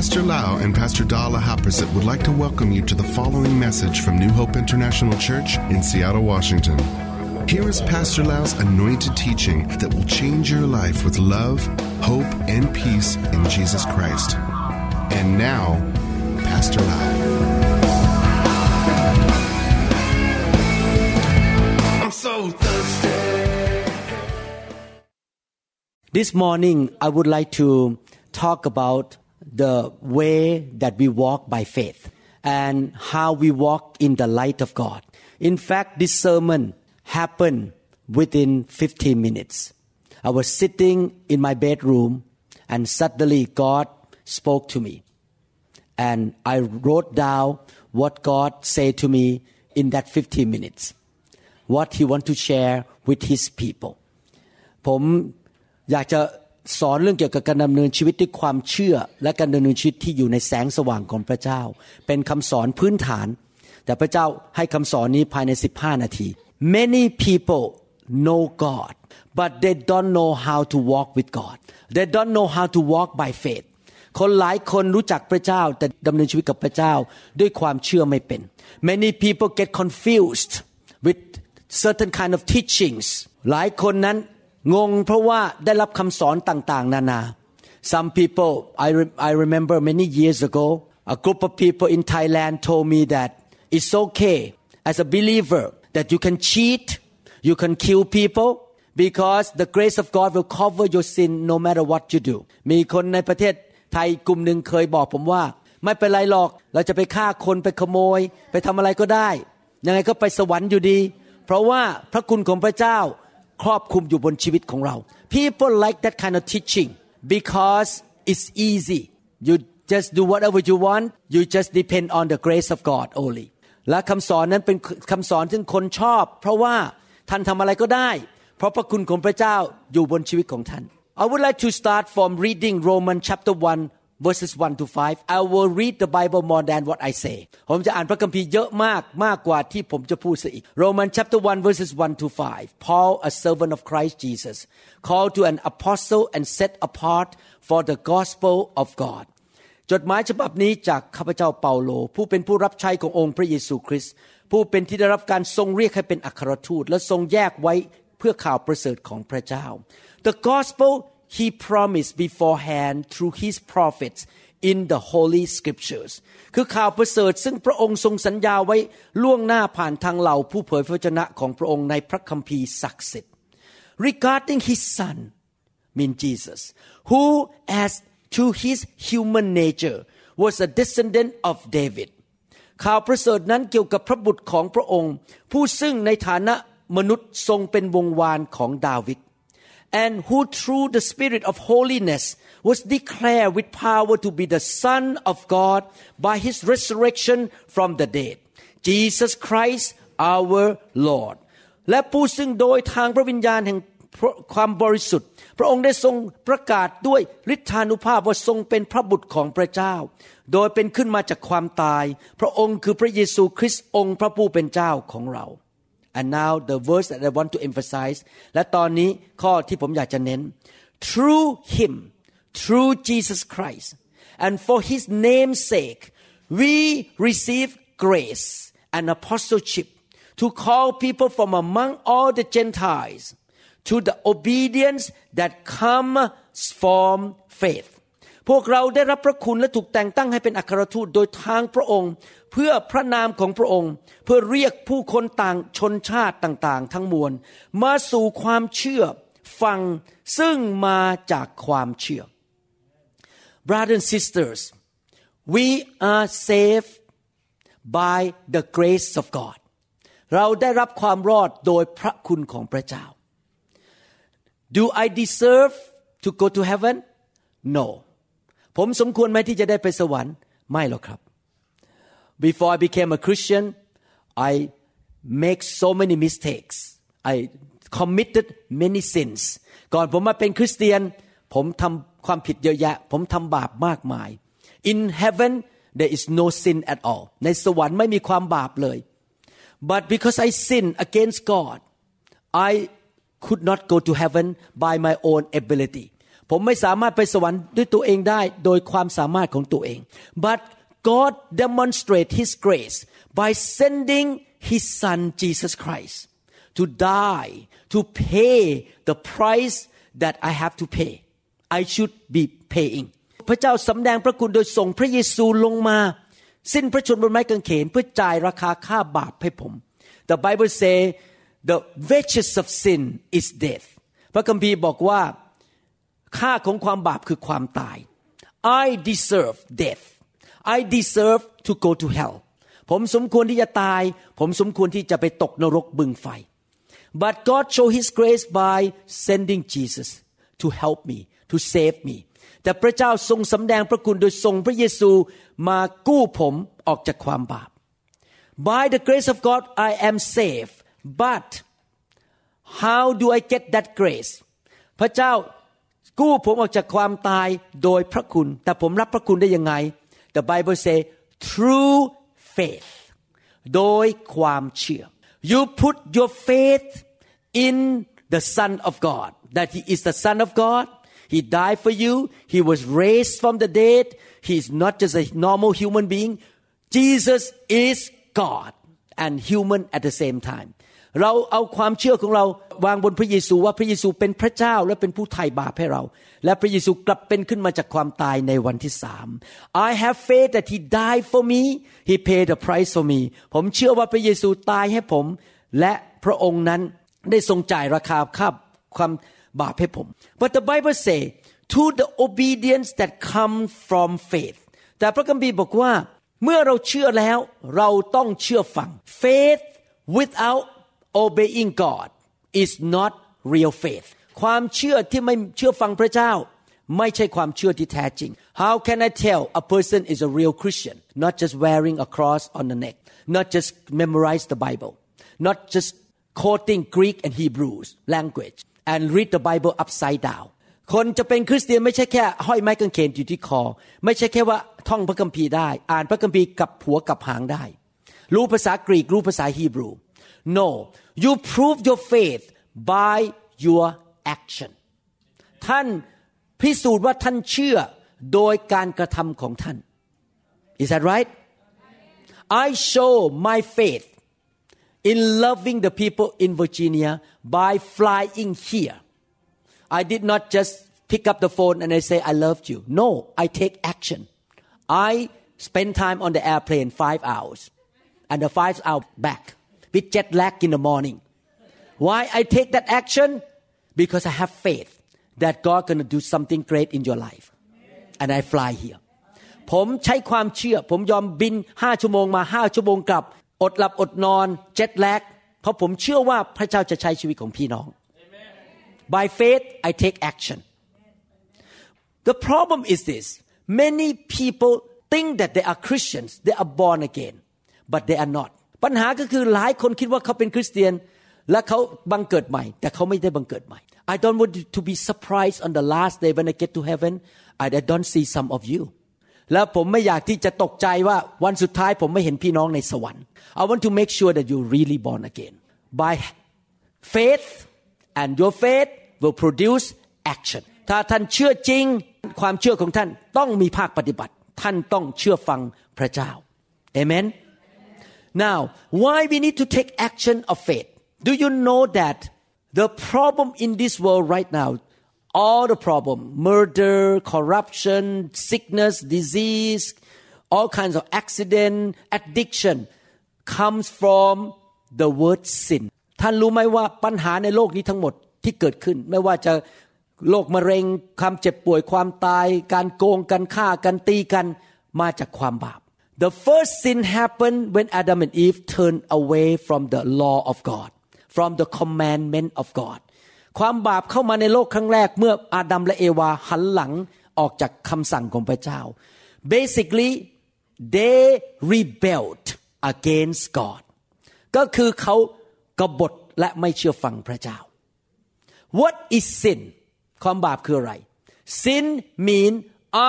Pastor Lau and Pastor Dala Haprasit would like to welcome you to the following message from New Hope International Church in Seattle, Washington. Here is Pastor Lau's anointed teaching that will change your life with love, hope, and peace in Jesus Christ. And now, Pastor Lau. I'm so thirsty. This morning, I would like to talk about the way that we walk by faith and how we walk in the light of God. In fact, this sermon happened within 15 minutes. I was sitting in my bedroom and suddenly God spoke to me. And I wrote down what God said to me in that 15 minutes, what He want to share with His people. ผมอยากจะ สอนเรื่องเกี่ยวกับการดำเนินชีวิตด้วยความเชื่อ และการดำเนินชีวิตที่อยู่ในแสงสว่างของพระเจ้า เป็นคำสอนพื้นฐาน แต่พระเจ้าให้คำสอนนี้ภายใน 15 นาที many people know God but they don't know how to walk with God they don't know how to walk by faith คนหลายคนรู้จักพระเจ้า แต่ดำเนินชีวิตกับพระเจ้าด้วยความเชื่อไม่เป็น many people get confused with certain kind of teachings หลายคนนั้น งงเพราะว่าได้รับคำสอนต่างๆ นานา some people I, re- I remember many years ago a group of people in Thailand told me that it's okay as a believer that you can cheat you can kill people because the grace of God will cover your sin no matter what you do มีคนในประเทศไทยกลุ่มหนึ่งเคยบอกผมว่า ไม่เป็นไรหรอก เราจะไปฆ่าคนไปขโมย ไปทำอะไรก็ได้ ยังไงก็ไปสวรรค์อยู่ดี เพราะว่าพระคุณของพระเจ้า ครอบคุมอยู่บนชีวิตของเรา people like that kind of teaching because it's easy you just do whatever you want you just depend on the grace of God only และคำสอนนั้นเป็นคำสอนซึ่คนชอบ เพราะว่าท่านทำอะไรก็ได้ เพราะพระคุณของพระเจ้าอยู่บนชีวิตของท่าน I would like to start from reading Romans chapter 1 verses 1 to 5 I will read the Bible more than what I say ผมจะอ่านพระคัมภีร์เยอะมากมากกว่าที่ผมจะพูดซะอีก Romans chapter 1 verses 1 to 5 Paul a servant of Christ Jesus called to an apostle and set apart for the gospel of God จดหมายฉบับนี้จากข้าพเจ้าเปาโล ผู้เป็นผู้รับใช้ขององค์พระเยซูคริสต์ผู้เป็นที่ได้รับการทรงเรียกให้เป็นอัครทูต และทรงแยกไว้เพื่อข่าวประเสริฐของพระเจ้า The gospel he promised beforehand through his prophets in the holy scriptures คือข่าวประเสริฐซึ่งพระองค์ทรงสัญญาไว้ล่วงหน้าผ่านทางเหล่าผู้เผยพระวจนะของพระองค์ในพระคัมภีร์ศักดิ์สิทธิ์ regarding his son mean Jesus who as to his human nature was a descendant of David ข่าวประเสริฐนั้นเกี่ยวกับพระบุตรของพระองค์ ผู้ซึ่งในฐานะมนุษย์ทรงเป็นวงวานของดาวิด and who through the spirit of holiness was declared with power to be the son of God by his resurrection from the dead Jesus Christ our Lord และผู้ซึ่งโดยทางพระวิญญาณแห่งความบริสุทธิ์ พระองค์ได้ทรงประกาศด้วยฤทธานุภาพว่าทรงเป็นพระบุตรของพระเจ้า โดยเป็นขึ้นมาจากความตาย พระองค์คือพระเยซูคริสต์องค์พระผู้เป็นเจ้าของเรา and now the verse that I want to emphasize และตอนนี้ข้อที่ผมอยากจะเน้น through him through Jesus Christ and for his name's sake we receive grace and apostleship to call people from among all the Gentiles to the obedience that comes from faith พวกเราได้รับพระคุณและถูกแต่งตั้งให้เป็นอัครทูตโดยทางพระองค์ เพื่อพระนามของพระองค์ เพื่อเรียกผู้คนต่างชนชาติต่างๆ ทั้งมวล มาสู่ความเชื่อฟังซึ่งมาจากความเชื่อ Brothers and sisters we are saved by the grace of God เราได้รับความรอดโดยพระคุณของพระเจ้า Do I deserve to go to heaven No ผมสมควรไหมที่จะได้ไปสวรรค์ไม่หรอกครับ Before I became a Christian I make so many mistakes I committed many sins ก่อนผมมาเป็นคริสเตียน ผมทำความผิดเยอะแยะ ผมทำบาปมากมาย In heaven there is no sin at all ในสวรรค์ไม่มีความบาปเลย but because I sin against God I could not go to heaven by my own ability ผมไม่สามารถไปสวรรค์ด้วยตัวเองได้โดยความสามารถของตัวเอง but God demonstrate His grace by sending His Son Jesus Christ to die to pay the price that I have to pay I should be paying พระเจ้าสำแดงพระคุณโดยส่งพระเยซูลงมา สิ้นพระชนบนไม้กางเขนเพื่อจ่ายราคาค่าบาปให้ผม The Bible say the wages of sin is death พระคัมภีร์บอกว่า ค่าของความบาปคือความตาย I deserve death I deserve to go to hell ผมสมควรที่จะตาย ผมสมควรที่จะไปตกนรกบึงไฟ but God show His grace by sending Jesus to help me to save me แต่พระเจ้าทรงสำแดงพระคุณโดยส่งพระเยซูมากู้ผมออกจากความบาป by the grace of God I am saved but how do I get that grace พระเจ้า กู้ผมออกจากความตายโดยพระคุณ แต่ผมรับพระคุณได้ยังไง The Bible say through faith โดยความเชื่อ you put your faith in the Son of God that He is the Son of God He died for you He was raised from the dead He is not just a normal human being Jesus is God and human at the same time เราเอาความเชื่อของเราวางบนพระเยซูว่าพระเยซูเป็นพระเจ้าและเป็นผู้ไถ่บาปให้เรา และพระเยซูกลับเป็นขึ้นมาจากความตายในวันที่สาม I have faith that he died for me he paid the price for me ผมเชื่อว่าพระเยซูตายให้ผม และพระองค์นั้นได้ทรงจ่ายราคาค่าความบาปให้ผม but the Bible say to the obedience that come from faith แต่พระคัมภีร์บอกว่า เมื่อเราเชื่อแล้ว เราต้องเชื่อฟัง faith without obeying God is not real faith ความเชื่อที่ไม่เชื่อฟังพระเจ้า ไม่ใช่ความเชื่อที่แท้จริง How can I tell a person is a real Christian not just wearing a cross on the neck not just memorize the Bible not just quoting Greek and Hebrews language and read the Bible upside down คนจะเป็นคริสเตียนไม่ใช่แค่ห้อยไม้กางเขนอยู่ที่คอ ไม่ใช่แค่ว่าท่องพระคัมภีร์ได้ อ่านพระคัมภีร์กับหัวกับหางได้ รู้ภาษากรีกรู้ภาษาฮีบรู No you prove your faith by your action ท่านพิสูจน์ว่าท่านเชื่อโดยการกระทำของท่าน Is that right I show my faith in loving the people in Virginia by flying here I did not just pick up the phone and I say I loved you no I take action I spend time on the airplane five hours and the five hours back with jet lag in the morning why I take that action because I have faith that God gonna do something great in your life and I fly here ผมใช้ความเชื่อ ผมยอมบินห้าชั่วโมงมาห้าชั่วโมงกลับ อดหลับอดนอนเจ็ตแลกเพราะผมเชื่อว่าพระเจ้าจะใช้ชีวิตของพี่น้อง by faith I take action the problem is this many people think that they are Christians they are born again but they are not ปัญหาก็คือหลายคนคิดว่าเขาเป็นคริสเตียน และเขาบังเกิดใหม่ แต่เขาไม่ได้บังเกิดใหม่ I don't want to be surprised on the last day when I get to heaven I don't see some of you แล้วผมไม่อยากที่จะตกใจว่าวันสุดท้ายผมไม่เห็นพี่น้องในสวรรค์ I want to make sure that you really born again by faith and your faith will produce action ถ้าท่านเชื่อจริงความเชื่อของท่านต้องมีภาคปฏิบัติ ท่านต้องเชื่อฟังพระเจ้า Amen Now why we need to take action of faith Do you know that the problem in this world right now all the problem murder corruption sickness disease all kinds of accident addiction comes from the word sin ท่านรู้ไหมว่าปัญหาในโลกนี้ทั้งหมดที่เกิดขึ้น ไม่ว่าจะโรคมะเร็งความเจ็บป่วยความตาย การโกงกันฆ่ากันตีกันมาจากความบาป The first sin happened when Adam and Eve turned away from the law of God from the commandment of God ความบาปเข้ามาในโลกครั้งแรกเมื่ออาดัมและเอวาหันหลังออกจากคำสั่งของพระเจ้า basically they rebelled against God ก็คือเขากบฏและไม่เชื่อฟังพระเจ้า What is sin ความบาปคืออะไร Sin mean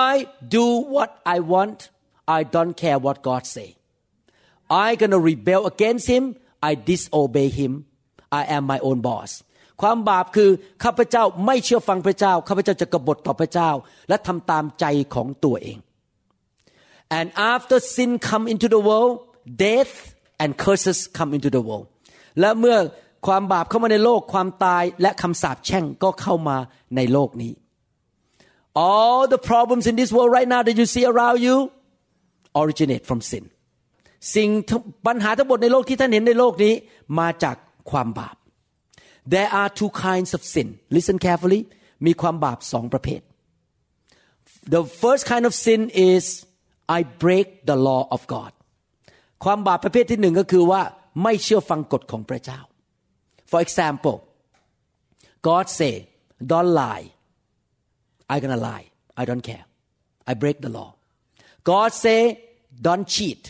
I do what I want I don't care what God say I gonna rebel against him I disobey him I am my own boss ความบาปคือข้าพเจ้าไม่เชื่อฟังพระเจ้าข้าพเจ้าจะกบฏต่อพระเจ้า และทำตามใจของตัวเอง and after sin come into the world death and curses come into the world และเมื่อความบาปเข้ามาในโลกความตายและคำสาปแช่งก็เข้ามาในโลกนี้ all the problems in this world right now that you see around you originate from sin สิ่งปัญหาทั้งหมดในโลกที่ท่านเห็นในโลกนี้มาจากความบาป there are two kinds of sin listen carefully มีความบาปสองประเภท the first kind of sin is I break the law of God ความบาปประเภทที่หนึ่งก็คือว่าไม่เชื่อฟังกฎของพระเจ้า for example God say don't lie I gonna lie I don't care I break the law God say don't cheat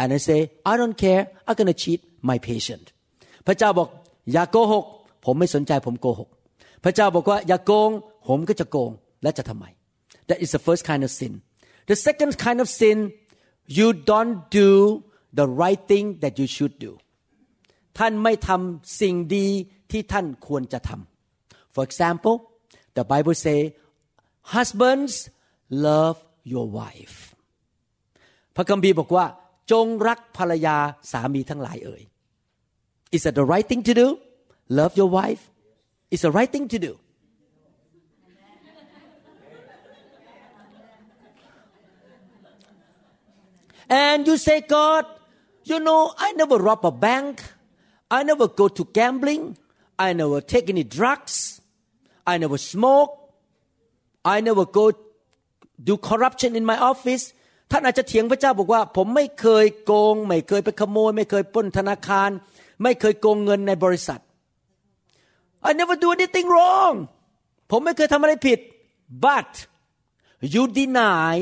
and I say I don't care I'm gonna cheat my patient พระเจ้าบอกอย่าโกหก ผมไม่สนใจผมโกหก พระเจ้าบอกว่าอย่าโกง ผมก็จะโกง และจะทำไม That is the first kind of sin The second kind of sin you don't do the right thing that you should do ท่านไม่ทำสิ่งดีที่ท่านควรจะทำ For example the Bible say husbands love your wife พระคัมภีร์บอกว่า จงรักภรรยาสามีทั้งหลายเอ่ย Is that the right thing to do love your wife It's the right thing to do and you say God you know I never rob a bank I never go to gambling I never take any drugs I never smoke I never go do corruption in my office ท่านอาจจะเถียงพระเจ้าบอกว่า ผมไม่เคยโกง ไม่เคยไปขโมย ไม่เคยปล้นธนาคาร ไม่เคยโกงเงินในบริษัท I never do anything wrong ผมไม่เคยทำอะไรผิด but you deny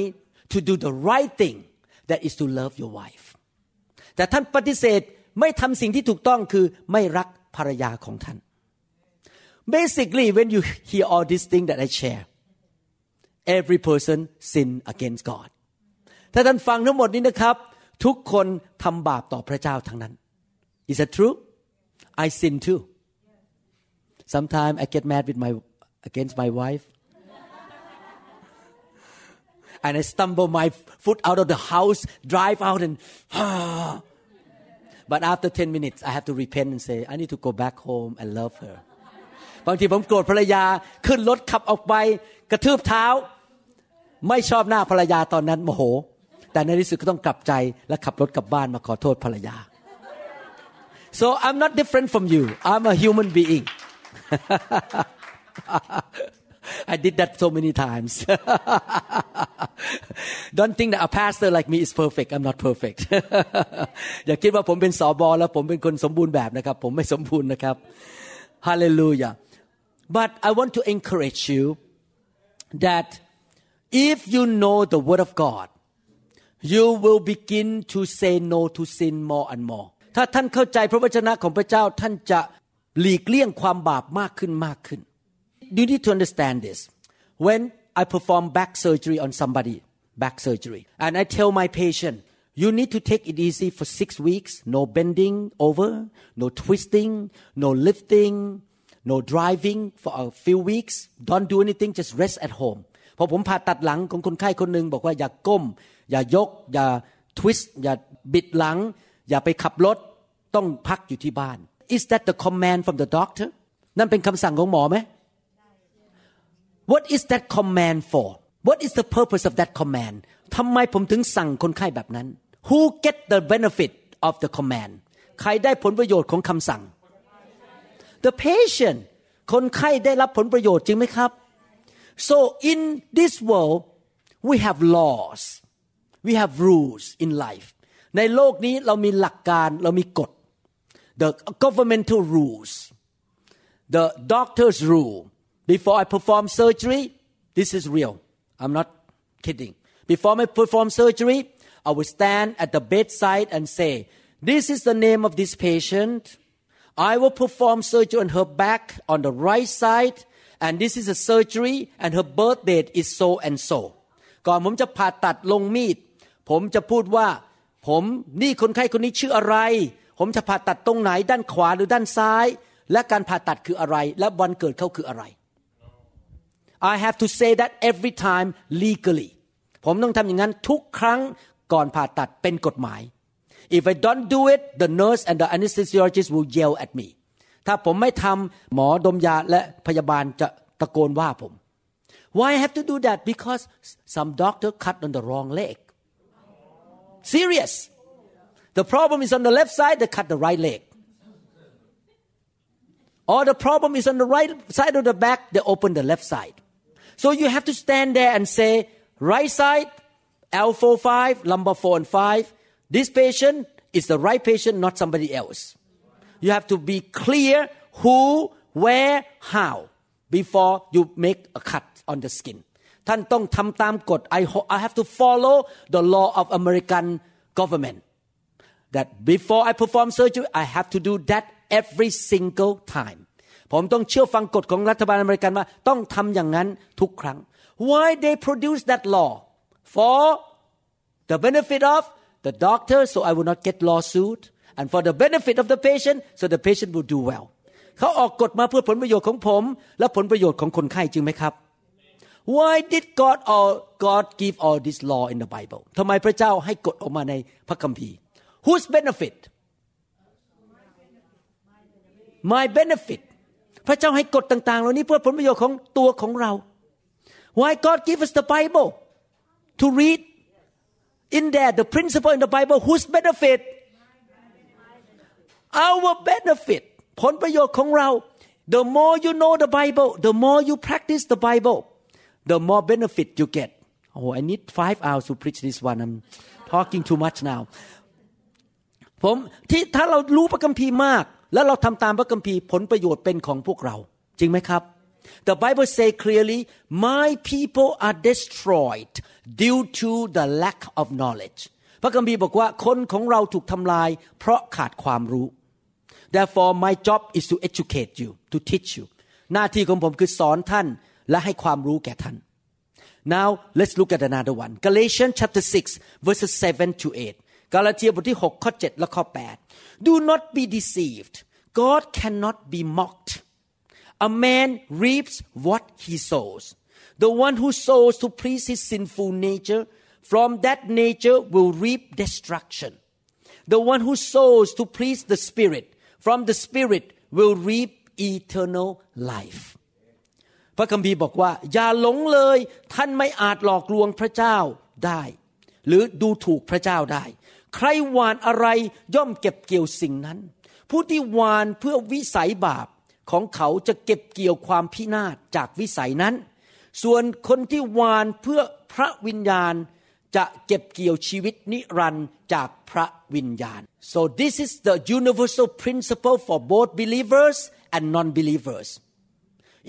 to do the right thing that is to love your wife แต่ท่านปฏิเสธไม่ทำสิ่งที่ถูกต้องคือไม่รักภรรยาของท่าน basically when you hear all these things that I share every person sin against God ถ้าท่านฟังทั้งหมดนี้นะครับ ทุกคนทำบาปต่อพระเจ้าทั้งนั้น is that true I sin too sometimes I get mad with my against my wife and I stumble my foot out of the house drive out and but after 10 minutes I have to repent and say I need to go back home and love her บางทีผมโกรธภรรยาขึ้นรถขับออกไปกระทืบเท้า ไม่ชอบหน้าภรรยาตอนนั้นโมโห แต่ในที่สุดก็ต้องกลับใจและขับรถกลับบ้านมาขอโทษภรรยา so I'm not different from you I'm a human being I did that so many times don't think that a pastor like me is perfect I'm not perfect อย่าคิดว่าผมเป็นสอบอแล้วผมเป็นคนสมบูรณ์แบบนะครับ ผมไม่สมบูรณ์นะครับ Hallelujah but I want to encourage you that if you know the word of God you will begin to say no to sin more and more ถ้าท่านเข้าใจพระวจนะของพระเจ้าท่านจะหลีกเลี่ยงความบาปมากขึ้นมากขึ้น You need to understand this when I perform back surgery on somebody back surgery and I tell my patient you need to take it easy for six weeks no bending over no twisting no lifting no driving for a few weeks don't do anything just rest at home พอผมผ่าตัดหลังของคนไข้คนหนึ่งบอกว่าอย่าก้ม อย่ายก อย่าทวิสต์อย่าบิดหลัง อย่าไปขับรถต้องพักอยู่ที่บ้าน Is that the command from the doctor นั่นเป็นคำสั่งของหมอไหม What is that command for What is the purpose of that command ทำไมผมถึงสั่งคนไข้แบบนั้น Who get the benefit of the command ใครได้ผลประโยชน์ของคำสั่ง The patient คนไข้ได้รับผลประโยชน์จริงไหมครับ So in this world we have laws we have rules in life ในโลกนี้เรามีหลักการเรามีกฎ the governmental rules the doctor's rule before I perform surgery this is real I'm not kidding before I perform surgery I will stand at the bedside and say this is the name of this patient I will perform surgery on her back on the right side and this is a surgery and her birth date is so and so ก่อนผมจะผ่าตัดลงมีด ผมจะพูดว่า ผมนี่คนไข้คนนี้ชื่ออะไร ผมจะผ่าตัดตรงไหนด้านขวาหรือด้านซ้าย และการผ่าตัดคืออะไร และวันเกิดเขาคืออะไร I have to say that every time legally ผมต้องทำอย่างนั้นทุกครั้งก่อนผ่าตัดเป็นกฎหมาย If I don't do it the nurse and the anesthesiologist will yell at me ถ้าผมไม่ทำหมอดมยาและพยาบาลจะตะโกนว่าผม Why I have to do that because some doctor cut on the wrong leg serious the problem is on the left side they cut the right leg or the problem is on the right side of the back they open the left side so you have to stand there and say right side L4 5 lumbar 4 and 5 this patient is the right patient not somebody else you have to be clear who where how before you make a cut on the skin ท่านต้องทำตามกฎ I, I have to follow the law of American government that before I perform surgery I have to do that every single time ผมต้องเชื่อฟังกฎของรัฐบาลอเมริกันว่าต้องทำอย่างนั้นทุกครั้ง why they produce that law for the benefit of the doctor so I will not get lawsuit And for the benefit of the patient so the patient will do well เขาออกกฎมาเพื่อผลประโยชน์ของผม และผลประโยชน์ของคนไข้จริงไหมครับ Why did God or God give all this law in the Bible ทำไมพระเจ้าให้กฎออกมาในพระคัมภีร์ Whose benefit My benefit พระเจ้าให้กฎต่างๆ เหล่านี้เพื่อผลประโยชน์ของตัวของเรา Why God give us the Bible to read in there the principle in the Bible whose benefit our benefit ผลประโยชน์ของเรา the more you know the Bible the more you practice the Bible the more benefit you get oh I need five hours to preach this one I'm talking too much now ผมที่ถ้าเรารู้พระคัมภีร์มาก แล้วเราทำตามพระคัมภีร์ผลประโยชน์เป็นของพวกเรา จริงไหมครับ The Bible say clearly my people are destroyed due to the lack of knowledge พระคัมภีร์บอกว่าคนของเราถูกทำลาย เพราะขาดความรู้ Therefore my job is to educate you to teach you หน้าที่ของผมคือสอนท่านและให้ความรู้แก่ท่าน Now let's look at another one Galatians chapter 6 verses 7 to 8กาลาเทียบทที่6ข้อ7และข้อ8 Do not be deceived God cannot be mocked A man reaps what he sows The one who sows to please his sinful nature from that nature will reap destruction The one who sows to please the spirit from the spirit will reap eternal life พระคัมภีร์บอกว่า อย่าหลงเลย ท่านไม่อาจหลอกลวงพระเจ้าได้ หรือดูถูกพระเจ้าได้ ใครหวานอะไรย่อมเก็บเกี่ยวสิ่งนั้น ผู้ที่หวานเพื่อวิสัยบาปของเขาจะเก็บเกี่ยวความพินาศจากวิสัยนั้น ส่วนคนที่หวานเพื่อพระวิญญาณจะเก็บเกี่ยวชีวิตนิรันดร์จากพระ วิญญาณ so this is the universal principle for both believers and non-believers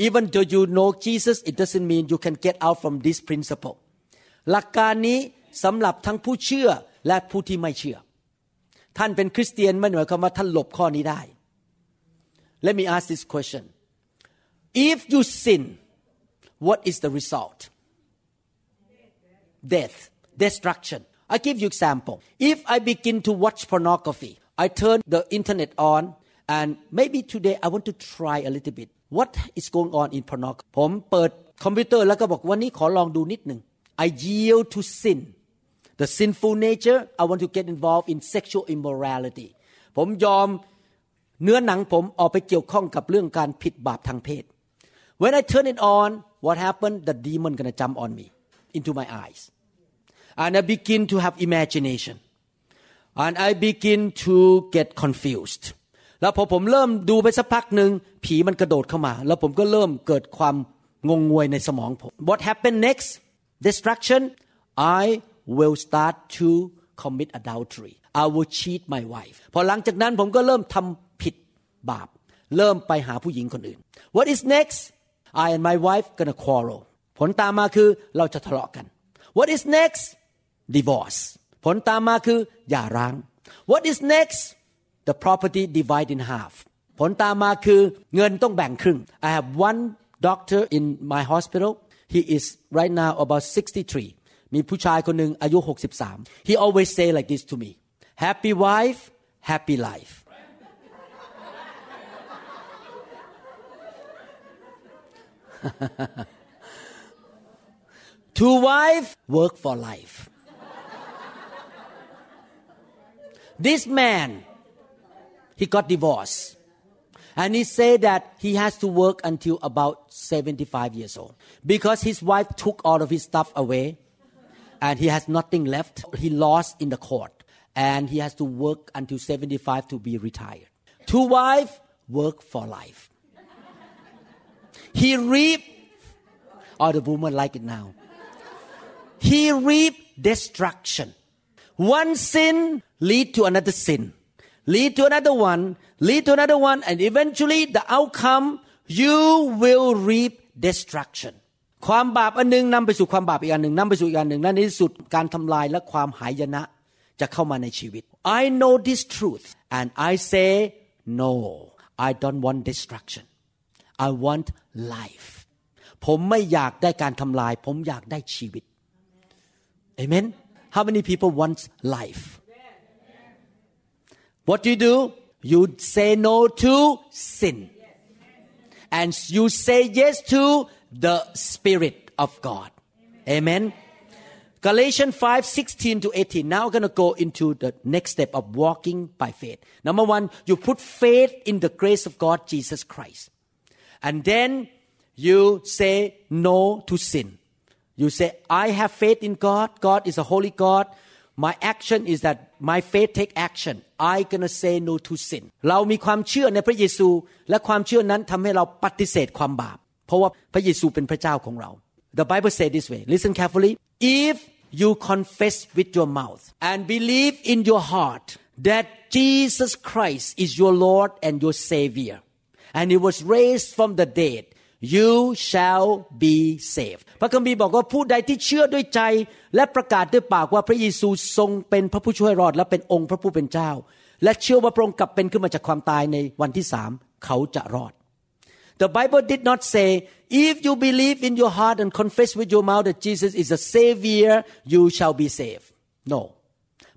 even though you know Jesus it doesn't mean you can get out from this principle หลักการนี้สำหรับทั้งผู้เชื่อและผู้ที่ไม่เชื่อ ท่านเป็นคริสเตียนไม่หมายความว่าท่านหลบข้อนี้ได้ Let me ask this question if you sin what is the result death destruction I give you example if I begin to watch pornography I turn the internet on and maybe today I want to try a little bit what is going on in pornography ผมเปิดคอมพิวเตอร์แล้วก็บอกวันนี้ขอลองดูนิดหนึ่ง I yield to sin the sinful nature I want to get involved in sexual immorality ผมยอมเนื้อหนังผมออกไปเกี่ยวข้องกับเรื่องการผิดบาปทางเพศ when I turn it on what happened the demon gonna jump on me into my eyes And I begin to have imagination and I begin to get confused แล้วพอผมเริ่มดูไปสักพักหนึ่งผีมันกระโดดเข้ามา แล้วผมก็เริ่มเกิดความงงงวยในสมองผม What happened next destruction I will start to commit adultery I will cheat my wife พอหลังจากนั้นผมก็เริ่มทำผิดบาป เริ่มไปหาผู้หญิงคนอื่น What is next I and my wife gonna quarrel ผลตามมาคือเราจะทะเลาะกัน What is next divorce ผลตามมาคือหย่าร้าง What is next the property divide in half ผลตามมาคือเงินต้องแบ่งครึ่ง I have one doctor in my hospital he is right now about 63 มีผู้ชายคนหนึ่งอายุ 63 he always say like this to me happy wife happy life Two wife work for life. This man, he got divorced. And he said that he has to work until about 75 years old. Because his wife took all of his stuff away and he has nothing left. He lost in the court and he has to work until 75 to be retired. Two wife work for life. He reap, all the women like it now. He reap destruction. One sin lead to another sin, lead to another one, lead to another one, and eventually the outcome you will reap destruction. ความบาปอันหนึ่งนำไปสู่ความบาปอีกอันหนึ่งนำไปสู่อีกอันหนึ่งและในที่สุดการทำลายและความหายนะจะเข้ามาในชีวิต I know this truth and I say no I don't want destruction I want life ผมไม่อยากได้การทำลาย ผมอยากได้ชีวิต Amen How many people want life What do you do You say no to sin and you say yes to the Spirit of God Amen Galatians 5 16 to 18. Now we're going to go into the next step of walking by faith. Number one, you put faith in the grace of God, Jesus Christ. And then you say no to sin. You say, I have faith in God. God is a holy God. My action is that my faith take action. I gonna say no to sin. เรามีความเชื่อในพระเยซู และความเชื่อนั้นทำให้เราปฏิเสธความบาป เพราะว่าพระเยซูเป็นพระเจ้าของเรา The Bible says this way. Listen carefully. If you confess with your mouth and believe in your heart that Jesus Christ is your Lord and your Savior, and He was raised from the dead, you shall be saved พระคัมภีร์บอกว่าผู้ใดที่เชื่อด้วยใจ และประกาศด้วยปากว่าพระเยซูทรงเป็นพระผู้ช่วยรอดและเป็นองค์พระผู้เป็นเจ้า และเชื่อว่าพระองค์กลับเป็นขึ้นมาจากความตายในวันที่สามเขาจะรอด The Bible did not say if you believe in your heart and confess with your mouth that Jesus is a savior you shall be saved no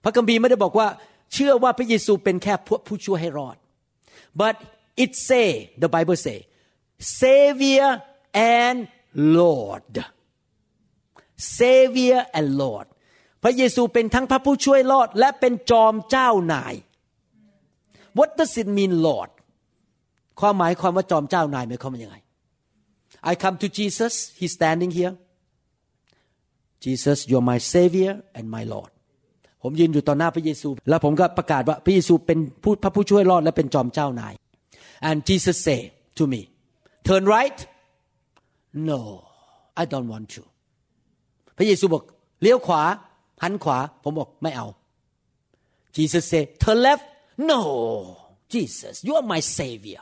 พระคัมภีร์ไม่ได้บอกว่า เชื่อว่าพระเยซูเป็นแค่ผู้ช่วยให้รอด but it say the Bible say Savior and Lord Savior and Lord พระเยซูเป็นทั้งพระผู้ช่วยรอดและเป็นจอมเจ้านาย What does it mean Lord ความหมายความว่าจอมเจ้านายหมายความว่ายังไง I come to Jesus He's standing here Jesus you're my Savior and my Lord ผมยืนอยู่ต่อหน้าพระเยซู แล้วผมก็ประกาศว่าพระเยซูเป็นผู้พระผู้ช่วยรอดและเป็นจอมเจ้านาย and Jesus say to me turn right no I don't want to พระเยซูบอกเลี้ยวขวา หันขวา ผมบอกไม่เอา Jesus say turn left no Jesus you are my savior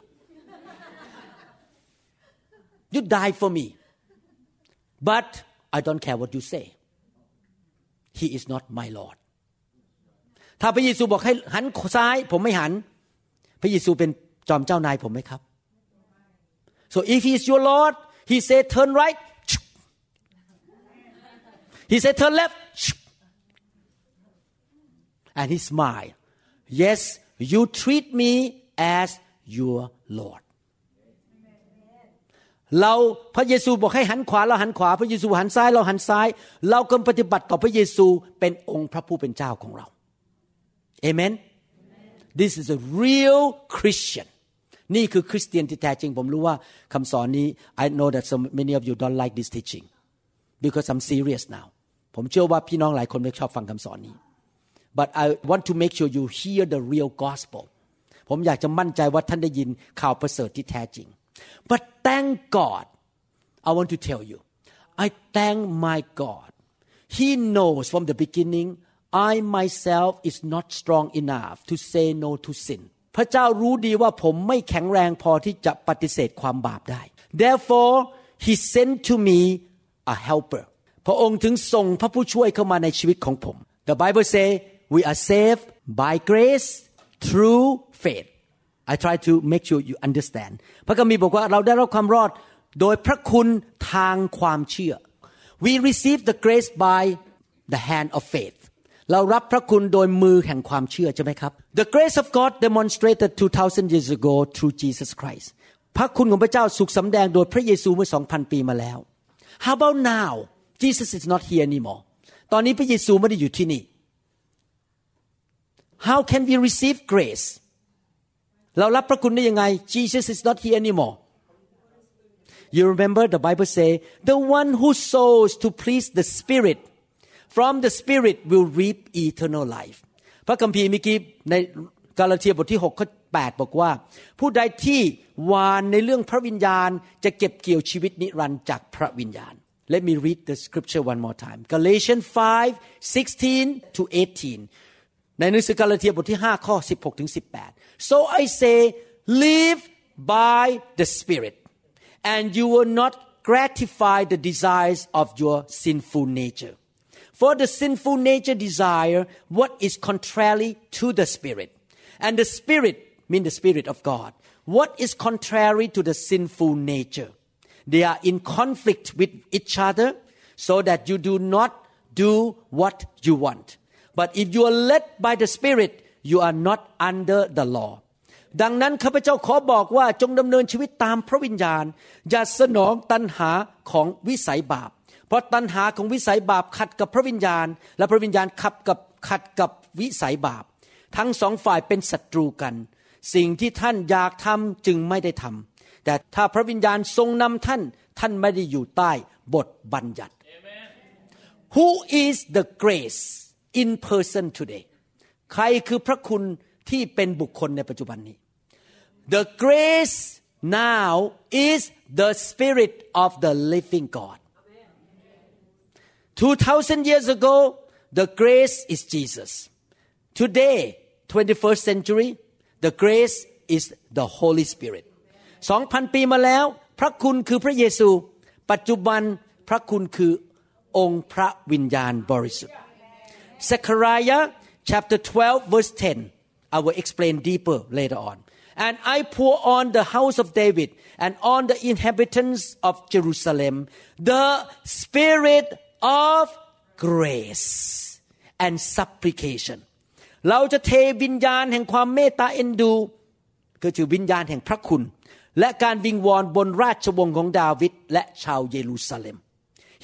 you die for me but I don't care what you say he is not my Lord ถ้าพระเยซูบอกให้หันซ้าย ผมไม่หัน พระเยซูเป็นจอมเจ้านายผมไหมครับ so if he is your Lord he said turn right he said turn left and he smiled yes you treat me as your Lord เราพระเยซูบอกให้หันขวาเราหันขวา พระเยซูหันซ้ายเราหันซ้าย เราก็ปฏิบัติต่อพระเยซูเป็นองค์พระผู้เป็นเจ้าของเรา Amen This is a real Christian นี่คือคริสเตียนที่แท้จริง ผมรู้ว่าคำสอนนี้ I know that so many of you don't like this teaching because I'm serious now ผมเชื่อว่าพี่น้องหลายคนไม่ชอบฟังคำสอนนี้ but I want to make sure you hear the real gospel ผมอยากจะมั่นใจว่าท่านได้ยินข่าวประเสริฐที่แท้จริง but thank God I want to tell you I thank my God He knows from the beginning I myself is not strong enough to say no to sin พระเจ้ารู้ดีว่าผมไม่แข็งแรงพอที่จะปฏิเสธความบาปได้ therefore he sent to me a helper พระองค์ถึงส่งพระผู้ช่วยเข้ามาในชีวิตของผม the Bible say we are saved by grace through faith I try to make sure you understand พระคัมภีร์บอกว่าเราได้รับความรอดโดยพระคุณทางความเชื่อ we receive the grace by the hand of faith เรารับพระคุณโดยมือแห่งความเชื่อใช่ไหมครับ The grace of God demonstrated 2,000 years ago through Jesus Christ พระคุณของพระเจ้าสุขสำแดงโดยพระเยซูเมื่อสองพันปีมาแล้ว How about now Jesus is not here anymore ตอนนี้พระเยซูไม่ได้อยู่ที่นี่ How can we receive grace เรารับพระคุณได้ยังไง Jesus is not here anymore You remember the Bible say the one who sows to please the Spirit from the Spirit will reap eternal life พระคัมภีร์เมื่อกี้ในกาลาเทียบทที่6ข้อ8บอกว่า ผู้ใดที่หวานในเรื่องพระวิญญาณ จะเก็บเกี่ยวชีวิตนิรันดร์จากพระวิญญาณ Let me read the scripture one more time Galatians 5 16 to 18 ในหนังสือกาลาเทียบทที่5ข้อ16ถึง18 So I say live by the Spirit and you will not gratify the desires of your sinful nature. For the sinful nature desire what is contrary to the spirit, and the spirit mean the spirit of God. What is contrary to the sinful nature? They are in conflict with each other, so that you do not do what you want. But if you are led by the spirit, you are not under the law. ดังนั้นข้าพเจ้าขอบอกว่าจงดำเนินชีวิตตามพระวิญญาณ อย่าสนองตัณหาของวิสัยบาป เพราะตัณหาของวิสัยบาปขัดกับพระวิญญาณ และพระวิญญาณขับกับขัดกับวิสัยบาป ทั้งสองฝ่ายเป็นศัตรูกัน สิ่งที่ท่านอยากทำจึงไม่ได้ทำแต่ถ้าพระวิญญาณทรงนำท่านท่านไม่ได้อยู่ใต้บทบัญญัติ Who is the grace in person today ใครคือพระคุณที่เป็นบุคคลในปัจจุบันนี้ The grace now is the spirit of the living God 2000 years ago the grace is Jesus today 21st century the grace is the Holy Spirit 2,000 ปีมาแล้ว พระคุณคือพระเยซู ปัจจุบันพระคุณคือองค์พระวิญญาณบริสุทธิ์ Zechariah chapter 12 verse 10 I will explain deeper later on. And I pour on the house of David and on the inhabitants of Jerusalem the spirit of grace and supplication. เราจะเทวิญญาณแห่งความเมตตาเอ็นดูก็คือวิญญาณแห่งพระคุณ และการวิงวอนบนราชวงศ์ของดาวิดและชาวเยรูซาเล็ม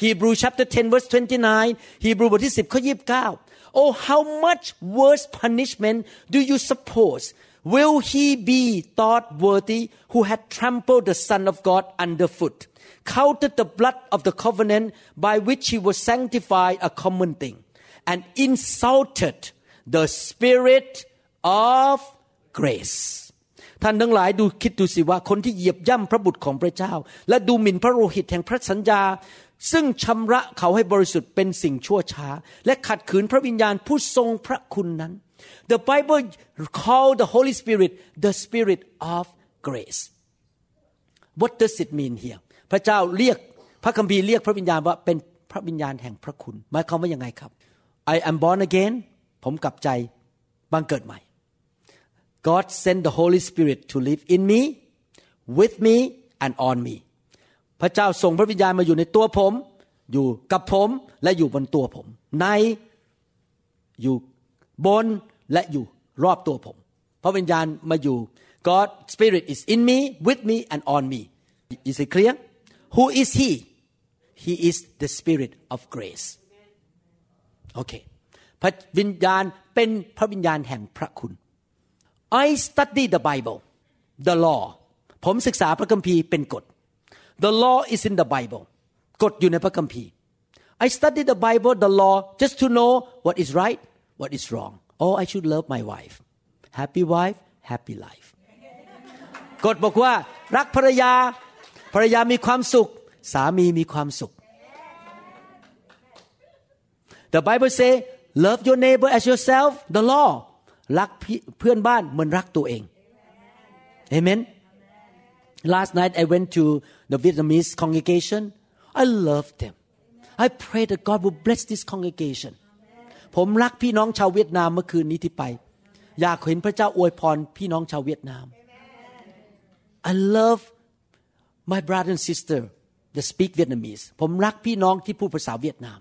Hebrew chapter 10 verse 29 Hebrew บทที่10ข้อ29 Oh how much worse punishment do you suppose will he be thought worthy who had trampled the son of God underfoot counted the blood of the covenant by which he was sanctified a common thing and insulted the spirit of grace ท่านทั้งหลายดูคิดดูสิว่าคนที่เหยียบย่ำพระบุตรของพระเจ้า และดูหมิ่นพระโลหิตแห่งพระสัญญา ซึ่งชำระเขาให้บริสุทธิ์เป็นสิ่งชั่วช้า และขัดขืนพระวิญญาณผู้ทรงพระคุณนั้น The Bible call the Holy Spirit the Spirit of grace What does it mean here พระเจ้าเรียกพระคัมภีร์เรียกพระวิญญาณว่าเป็นพระวิญญาณแห่งพระคุณหมายความว่ายังไงครับ I am born again ผมกลับใจบังเกิดใหม่ God sent the Holy Spirit to live in me with me and on me พระเจ้าส่งพระวิญญาณมาอยู่ในตัวผม อยู่กับผมและอยู่บนตัวผม ในอยู่บนและอยู่รอบตัวผม พระวิญญาณมาอยู่ God Spirit is in me with me and on me is it clear who is he he is the Spirit of grace โอเคพระวิญญาณเป็นพระวิญญาณแห่งพระคุณ I study the Bible the law ผมศึกษาพระคัมภีร์เป็นกฎ the law is in the Bible กฎอยู่ในพระคัมภีร์ I study the Bible the law just to know what is right what is wrong oh I should love my wife happy wife happy life กฎบอกว่า รักภรรยา ภรรยามีความสุข สามีมีความสุข The Bible say love your neighbor as yourself the law รักเพื่อนบ้านเหมือนรักตัวเอง Amen Last night I went to the Vietnamese congregation I love them I pray that God will bless this congregation ผมรักพี่น้องชาวเวียดนามเมื่อคืนนี้ที่ไป อยากเห็นพระเจ้าอวยพรพี่น้องชาวเวียดนาม I love my brother and sister that speak Vietnamese ผมรักพี่น้องที่พูดภาษาเวียดนาม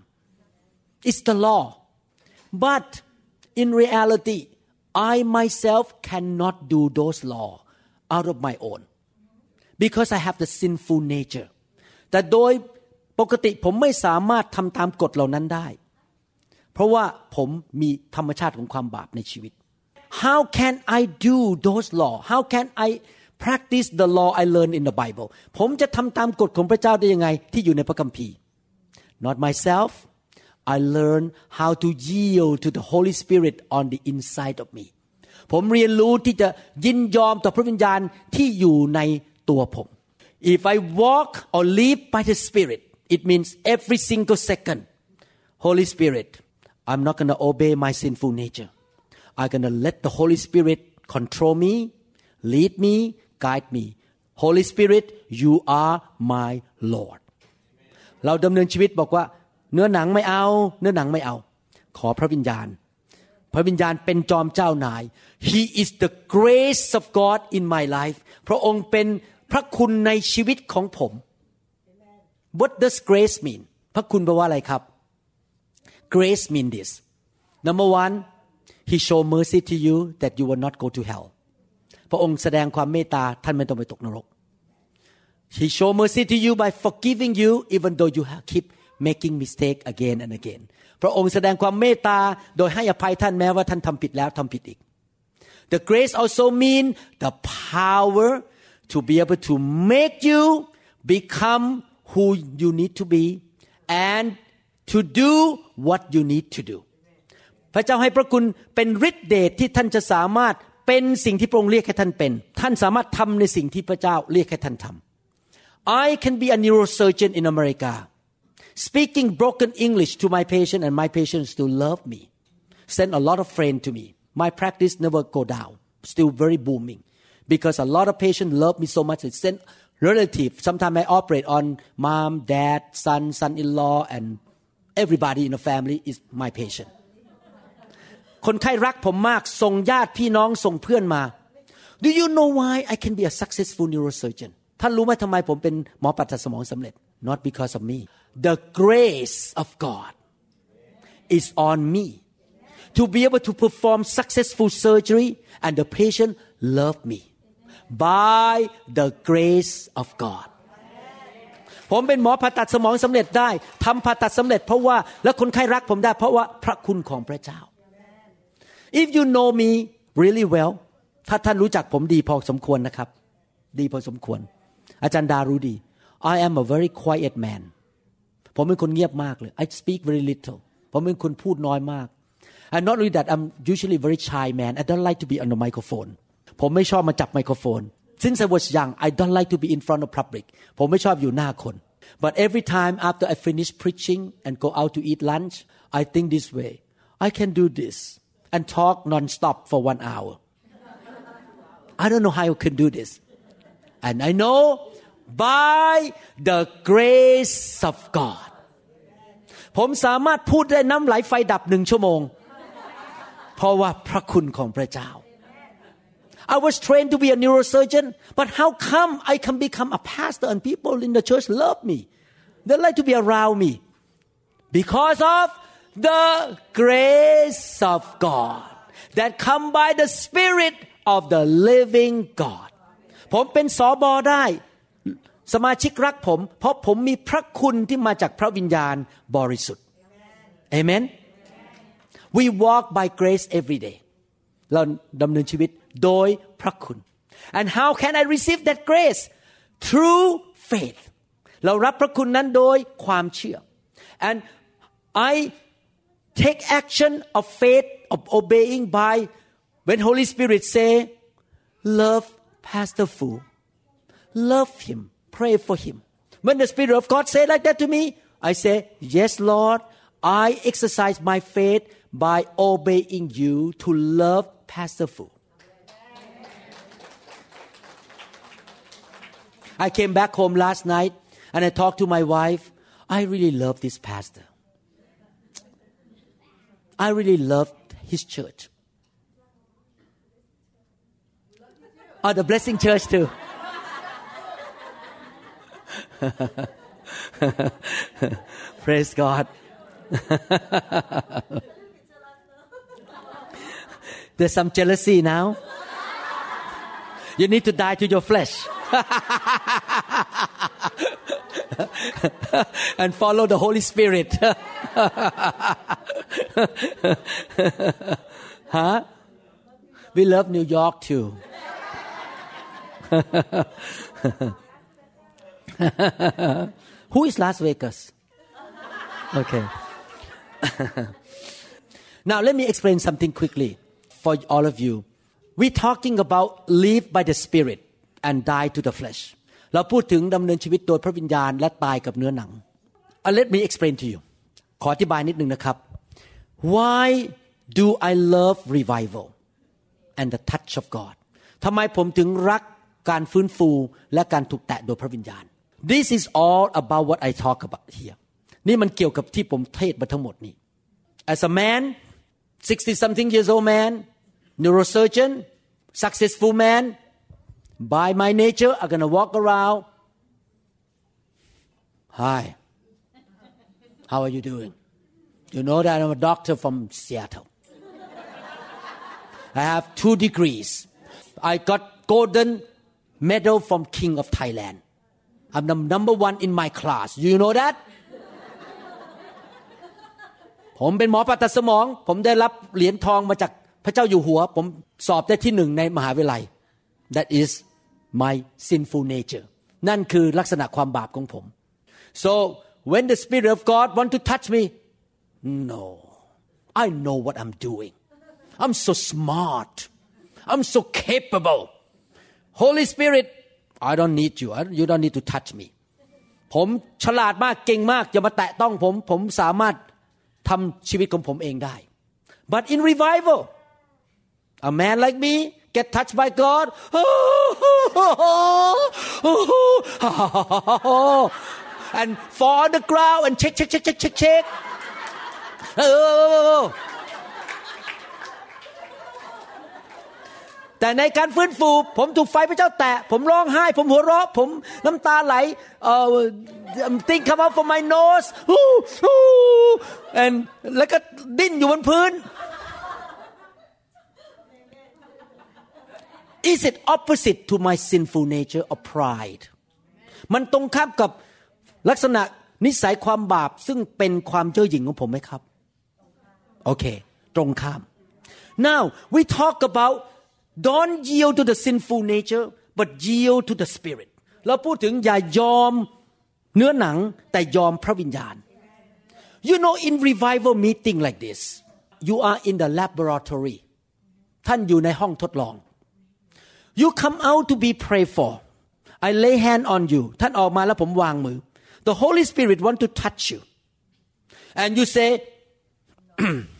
It's the law but in reality I myself cannot do those law out of my own because I have the sinful nature แต่โดยปกติผมไม่สามารถทำตามกฎเหล่านั้นได้ เพราะว่าผมมีธรรมชาติของความบาปในชีวิต How can I do those law How can I practice the law I learned in the Bible ผมจะทำตามกฎของพระเจ้าได้ยังไงที่อยู่ในพระคัมภีร์ Not myself I learn how to yield to the Holy Spirit on the inside of me ผมเรียนรู้ที่จะยินยอมต่อพระวิญญาณที่อยู่ในตัวผม If I walk or live by the Spirit it means every single second Holy Spirit I'm not going to obey my sinful nature I'm going to let the Holy Spirit control me lead me guide me Holy Spirit you are my Lord เราดำเนินชีวิตบอกว่า เนื้อหนังไม่เอา เนื้อหนังไม่เอา ขอพระวิญญาณ พระวิญญาณเป็นจอมเจ้านาย He is the grace of God in my life พระองค์เป็นพระคุณในชีวิตของผม What does grace mean พระคุณแปลว่าอะไรครับ Grace mean this Number one He show mercy to you that you will not go to hell ระองค์แสดงความเมตตาท่านไม่ต้องไปตกนรก He show mercy to you by forgiving you even though you keep making mistake again and again พระองค์แสดงความเมตตาโดยให้อภัยท่านแม้ว่าท่านทำผิดแล้วทำผิดอีก The grace also mean the power to be able to make you become who you need to be and to do what you need to do พระเจ้าให้พระคุณเป็นฤทธิเดชที่ท่านจะสามารถ เป็นสิ่งที่พระองค์เรียกให้ท่านเป็น ท่านสามารถทำในสิ่งที่พระเจ้าเรียกให้ท่านทำ I can be a neurosurgeon in America speaking broken English to my patient and my patients still love me send a lot of friends to me my practice never go down still very booming because a lot of patients love me so much they send relative sometimes I operate on mom dad son son-in-law and everybody in the family is my patient คนไข้รักผมมาก ส่งญาติพี่น้องส่งเพื่อนมา Do you know why I can be a successful neurosurgeon ท่านรู้ไหมทำไมผมเป็นหมอปัตสมองสำเร็จ Not because of me the grace of God is on me to be able to perform successful surgery and the patient love me by the grace of God ผมเป็นหมอผ่าตัดสมองสำเร็จได้ทำผ่าตัดสำเร็จเพราะว่าและคนไข้รักผมได้เพราะว่าพระคุณของพระเจ้า if you know me really well ถ้าท่านรู้จักผมดีพอสมควรนะครับ ดีพอสมควร อาจารย์ดารู้ดี I am a very quiet man ผมเป็นคนเงียบมากเลย I speak very little ผมเป็นคนพูดน้อยมาก and not only that I'm usually very shy man I don't like to be on the microphone ผมไม่ชอบมาจับไมโครโฟน since I was young I don't like to be in front of public ผมไม่ชอบอยู่หน้าคน but every time after I finish preaching and go out to eat lunch I think this way I can do this and talk non-stop for one hour I don't know how I can do this and I know by the grace of God ผมสามารถพูดได้น้ำไหลไฟดับหนึ่งชั่วโมง เพราะว่าพระคุณของพระเจ้า I was trained to be a neurosurgeon but how come I can become a pastor and people in the church love me they like to be around me because of the grace of God that come by the spirit of the living God ผมเป็นสอบอได้ สมาชิกรักผม เพราะผมมีพระคุณที่มาจากพระวิญญาณบริสุทธิ์เอเมน we walk by grace every day เราดำเนินชีวิตโดยพระคุณ and how can I receive that grace through faith เรารับพระคุณนั้นโดยความเชื่อ and I take action of faith of obeying by when Holy Spirit say love Pastor Fu love him pray for him when the Spirit of God say like that to me I say yes Lord I exercise my faith by obeying you to love Pastor Fu I came back home last night and I talked to my wife. I really love this pastor. I really love his church. Oh, the Blessing Church too. Praise God. There's some jealousy now. You need to die to your flesh. and follow the Holy Spirit. huh? We love New York too. Who is Las Vegas? Okay. now let me explain something quickly for all of you. We're talking about live by the Spirit and die to the flesh. เราพูดถึงดำเนินชีวิตโดยพระวิญญาณและตายกับเนื้อหนัง uh, Let me explain to you ขออธิบายนิดนึงนะครับ Why do I love revival and the touch of God ทำไมผมถึงรักการฟื้นฟูและการถูกแตะโดยพระวิญญาณ This is all about what I talk about here นี่มันเกี่ยวกับที่ผมเทศมาทั้งหมดนี้ As a man 60 something years old man neurosurgeon successful man by my nature I'm gonna walk around hi how are you doing You know that I'm a doctor from Seattle I have two degrees I got golden medal from King of Thailand I'm the number one in my class Do you know that ผมเป็นหมอผ่าตัดสมอง ผมได้รับเหรียญทองมาจากพระเจ้าอยู่หัว ผมสอบได้ที่หนึ่งในมหาวิทยาลัย that is my sinful nature นั่นคือลักษณะความบาปของผม so when the spirit of God want to touch me no I know what I'm doing I'm so smart I'm so capable Holy Spirit I don't need you you don't need to touch me ผมฉลาดมากเก่งมากอย่ามาแตะต้องผม ผมสามารถทำชีวิตของผมเองได้ but in revival a man like me get touched by God and fall on the ground and check check check check check check แต่ในการฟื้นฟู ผมถูกไฟพระเจ้าแตะ ผมร้องไห้ ผมหัวเราะ ผมน้ำตาไหลเอ่อ thing come out from my nose and แล้วก็ดิ้นอยู่บนพื้น Is it opposite to my sinful nature or pride มันตรงข้ามกับลักษณะนิสัยความบาปซึ่งเป็นความเจ้าหญิงของผมไหมครับ โอเค ตรงข้าม now we talk about don't yield to the sinful nature but yield to the spirit เราพูดถึงอย่ายอมเนื้อหนังแต่ยอมพระวิญญาณ you know in revival meeting like this you are in the laboratory ท่านอยู่ในห้องทดลอง you come out to be prayed for I lay hand on you ท่านออกมาแล้วผมวางมือ the Holy Spirit want to touch you and you say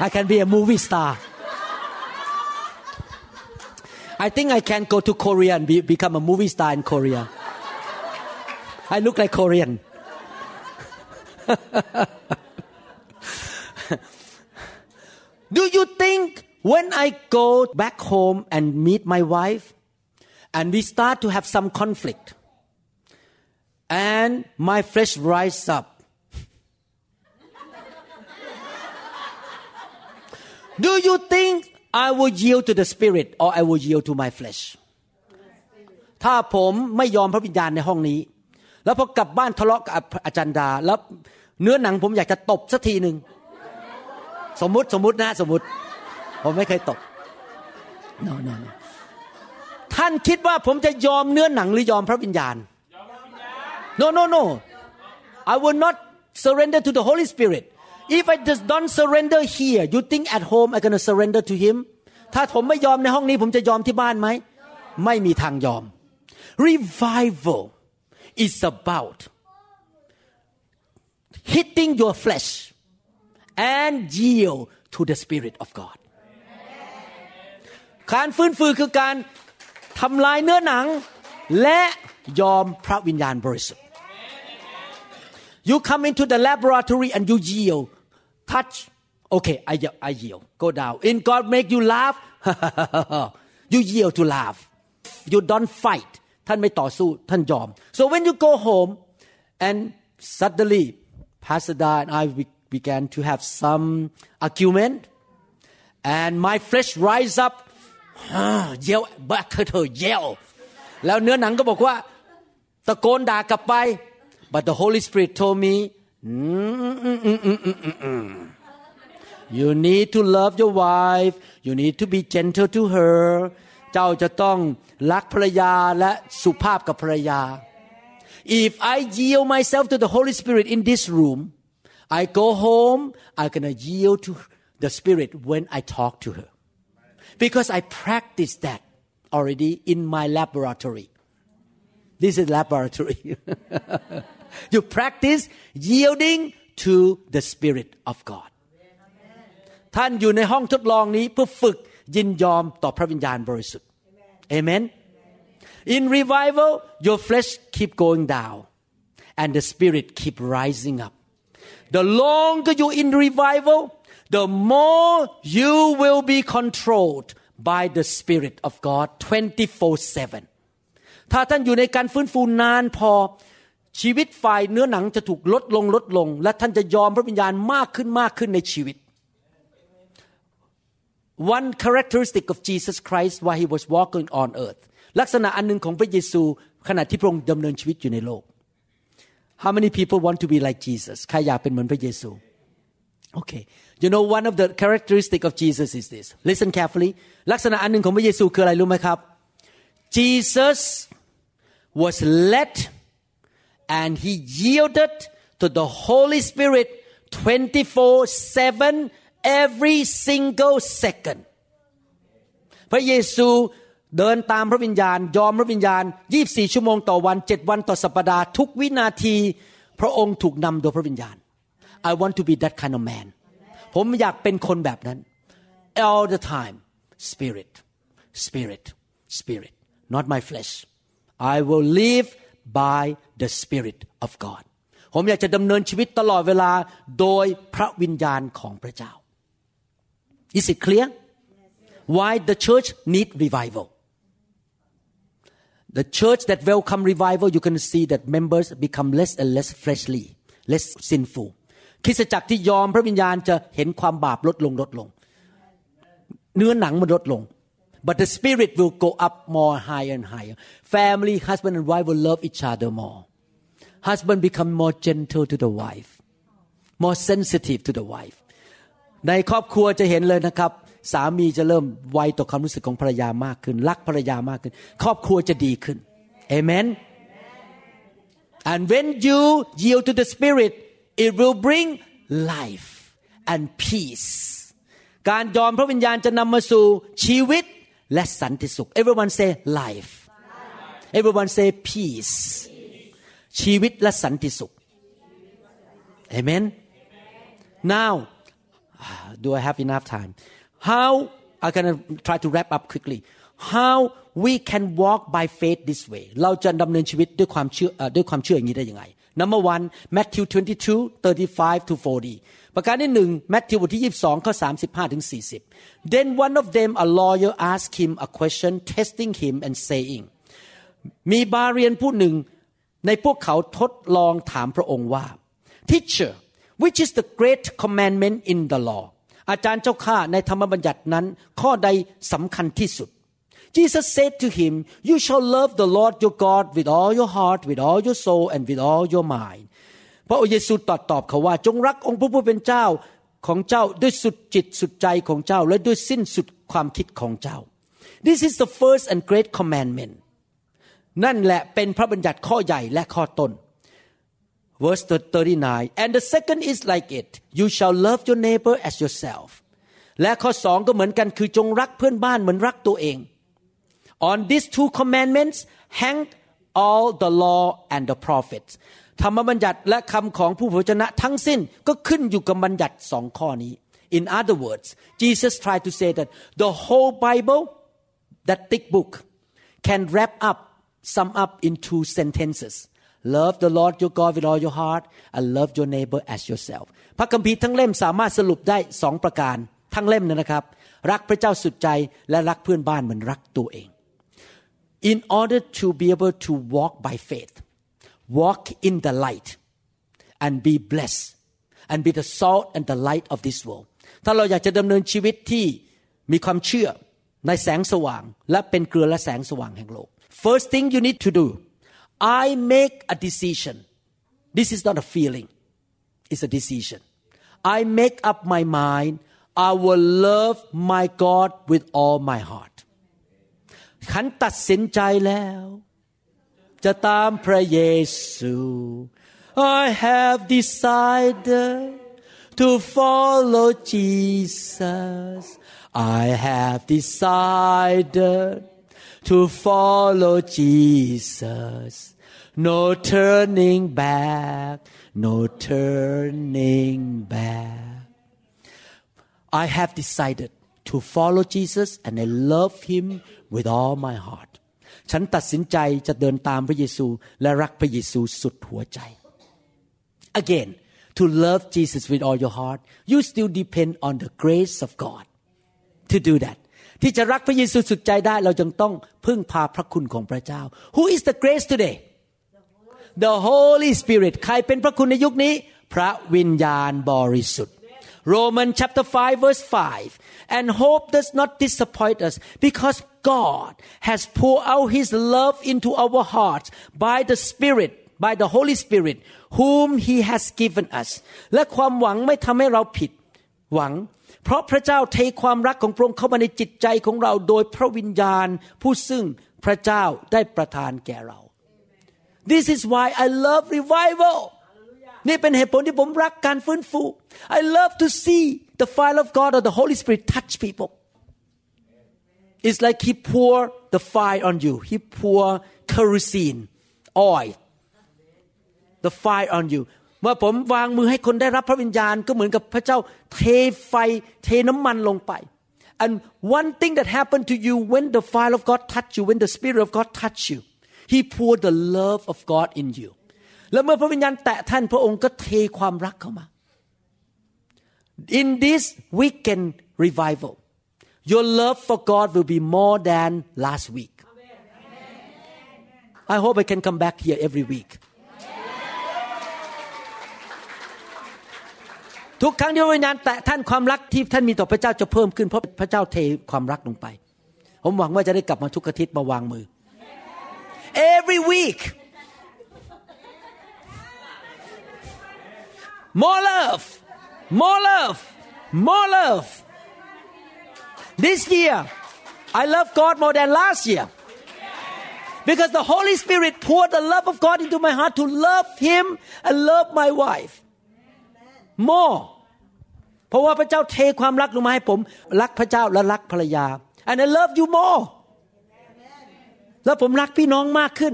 I can be a movie star. I think I can go to Korea and be, become a movie star in Korea. I look like Korean. Do you think when I go back home and meet my wife and we start to have some conflict and my flesh rise up Do you think I will yield to the spirit or I will yield to my flesh ถ้าผมไม่ยอมพระวิญญาณในห้องนี้ แล้วพอกลับบ้านทะเลาะกับอาจารย์ดา แล้วเนื้อหนังผมอยากจะตบสักทีหนึ่งสมมติสมมตินะสมมติ ผมไม่เคยตบ no no no ท่านคิดว่าผมจะยอมเนื้อหนังหรือยอมพระวิญญาณ no no no I will not surrender to the Holy Spirit if I just don't surrender here you think at home I'm gonna surrender to him ถ้าผมไม่ยอมในห้องนี้ ผมจะยอมที่บ้านไหม ไม่มีทางยอม revival is about hitting your flesh and yield to the spirit of God การฟื้นฟูคือการทำลายเนื้อหนัง และยอมพระวิญญาณบริสุทธิ์ you come into the laboratory and you yield touch, okay, I, I yield. Go down. In God make you laugh, you yield to laugh. You don't fight. ท่านไม่ต่อสู้ท่านยอม so when you go home and suddenly Pastor Da and I began to have some argument and my flesh rise up เยลบักเธอเยลแล้วเนื้อหนังก็บอกว่าตะโกนด่ากลับไป but the Holy Spirit told me you need to love your wife you need to be gentle to her เจ้าจะต้องรักภรรยาและสุภาพกับภรรยา if I yield myself to the Holy Spirit in this room I go home I'm gonna yield to the Spirit when I talk to her because I practice that already in my laboratory this is laboratory you practice yielding to the Spirit of God ท่านอยู่ในห้องทดลองนี้เพื่อฝึกยินยอมต่อพระวิญญาณบริสุทธิ์ Amen In revival your flesh keep going down and the spirit keep rising up The longer you in revival the more you will be controlled by the spirit of God 24/7ถ้าท่านอยู่ในการฟื้นฟูนานพอ ชีวิตฝ่ายเนื้อหนังจะถูกลดลงลดลง และท่านจะยอมพระวิญญาณมากขึ้นมากขึ้นในชีวิต One characteristic of Jesus Christ while he was walking on earth ลักษณะอันหนึ่งของพระเยซูขณะที่พระองค์ดำเนินชีวิตอยู่ในโลก How many people want to be like Jesus ใครอยากเป็นเหมือนพระเยซู Okay you know one of the characteristic of Jesus is this listen carefully ลักษณะอันหนึ่งของพระเยซูคืออะไรรู้ไหมครับ Jesus was led and he yielded to the Holy Spirit 24/7 every single second พระเยซูเดินตามพระวิญญาณ ยอมพระวิญญาณ 24 ชั่วโมงต่อวัน 7 วันต่อสัปดาห์ ทุกวินาที พระองค์ถูกนำโดยพระวิญญาณ I want to be that kind of man ผมอยากเป็นคนแบบนั้น all the time spirit spirit spirit not my flesh I will live by the spirit of God ผมอยากจะดำเนินชีวิตตลอดเวลาโดยพระวิญญาณของพระเจ้า Is it clear why the church need revival the church that welcome revival you can see that members become less and less fleshly less sinful คริสตจักรที่ยอมพระวิญญาณจะเห็นความบาปลดลงลดลง เนื้อหนังมันลดลง but the spirit will go up more higher and higher family husband and wife will love each other more husband become more gentle to the wife more sensitive to the wife ในครอบครัวจะเห็นเลยนะครับ สามีจะเริ่มไวต่อความรู้สึกของภรรยามากขึ้น รักภรรยามากขึ้น ครอบครัวจะดีขึ้น Amen and when you yield to the spirit it will bring life and peace การยอมพระวิญญาณจะนำมาสู่ชีวิต และสันติสุข everyone say life everyone say peace ชีวิตและสันติสุข Amen now do I have enough time how I'm gonna try to wrap up quickly how we can walk by faith this way เราจะดำเนินชีวิตด้วยความเชื่อด้วยความเชื่ออย่างนี้ได้ยังไง number one Matthew 22 35 to 40 ประการที่หนึ่ง Matthew บทที่ 22 ข้อ 35 ถึง 40 then one of them a lawyer asked him a question testing him and saying มีบาเรียนผู้หนึ่งในพวกเขาทดลองถามพระองค์ว่า teacher which is the great commandment in the law อาจารย์เจ้าข้าในธรรมบัญญัตินั้น ข้อใดสำคัญที่สุด Jesus said to him you shall love the Lord your God with all your heart with all your soul and with all your mind พระอเยซูตรัสตอบเขาว่าจงรักองค์พระผู้เป็นเจ้าของเจ้าด้วยสุดจิตสุดใจของเจ้า และด้วยสิ้นสุดความคิดของเจ้า This is the first and great commandment นั่นแหละเป็นพระบัญญัติข้อใหญ่และข้อต้น verse 39 and the second is like it you shall love your neighbor as yourself และข้อสองก็เหมือนกันคือจงรักเพื่อนบ้านเหมือนรักตัวเอง on these two commandments hang all the law and the prophets ธรรมบัญญัติและคำของผู้เผยชนะทั้งสิ้นก็ขึ้นอยู่กับบัญญัติสองข้อนี้ in other words Jesus tried to say that the whole Bible that thick book can wrap up sum up in two sentences love the Lord your God with all your heart and love your neighbor as yourself พระคัมภีร์ทั้งเล่มสามารถสรุปได้สองประการ ทั้งเล่มนะครับ รักพระเจ้าสุดใจและรักเพื่อนบ้านเหมือนรักตัวเอง in order to be able to walk by faith walk in the light and be blessed and be the salt and the light of this world ถ้าเราอยากจะดำเนินชีวิตที่มีความเชื่อในแสงสว่าง และเป็นเกลือและแสงสว่างแห่งโลก first thing you need to do I make a decision this is not a feeling it's a decision I make up my mind I will love my God with all my heart ฉันตัดสินใจแล้ว จะตามพระเยซู I have decided to follow Jesus I have decided to follow Jesus no turning back no turning back I have decided to follow Jesus and I love him with all my heart ฉันตัดสินใจจะเดินตามพระเยซูและรักพระเยซูสุดหัวใจ Again to love Jesus with all your heart you still depend on the grace of God to do that ที่จะรักพระเยซูสุดใจได้เราจึงต้องพึ่งพาพระคุณของพระเจ้า Who is the grace today The Holy Spirit ใครเป็นพระคุณในยุคนี้ พระวิญญาณบริสุทธิ์ Romans chapter 5 verse 5 and hope does not disappoint us because God has poured out his love into our hearts by the Spirit by the Holy Spirit whom he has given us และความหวังไม่ทำให้เราผิดหวัง เพราะพระเจ้าเทความรักของพระองค์เข้ามาในจิตใจของเราโดยพระวิญญาณ ผู้ซึ่งพระเจ้าได้ประทานแก่เรา This is why I love revival นี่เป็นเหตุผลที่ผมรักการฟื้นฟู I love to see the fire of God or the Holy Spirit touch people It's like He pour the fire on you He pour kerosene oil the fire on you เมื่อผมวางมือให้คนได้รับพระวิญญาณ ก็เหมือนกับพระเจ้าเทไฟเทน้ำมันลงไป and one thing that happened to you when the fire of God touch you when the spirit of God touch you He poured the love of God in you แล้วเมื่อพระวิญญาณแตะท่านพระองค์ก็เทความรักเข้ามา In this weekend revival your love for God will be more than last week I hope I can come back here every week ทุกครั้งที่พระวิญญาณแตะท่านความรักที่ท่านมีต่อพระเจ้าจะเพิ่มขึ้นเพราะพระเจ้าเทความรักลงไป ผมหวังว่าจะได้กลับมาทุกอาทิตย์มาวางมือ every week more love more love more love this year I love God more than last year because the Holy Spirit poured the love of God into my heart to love Him and love my wife more เพราะว่าพระเจ้าเทความรักลงมาให้ผมรักพระเจ้าและรักภรรยา and I love you more แล้วผมรักพี่น้องมากขึ้น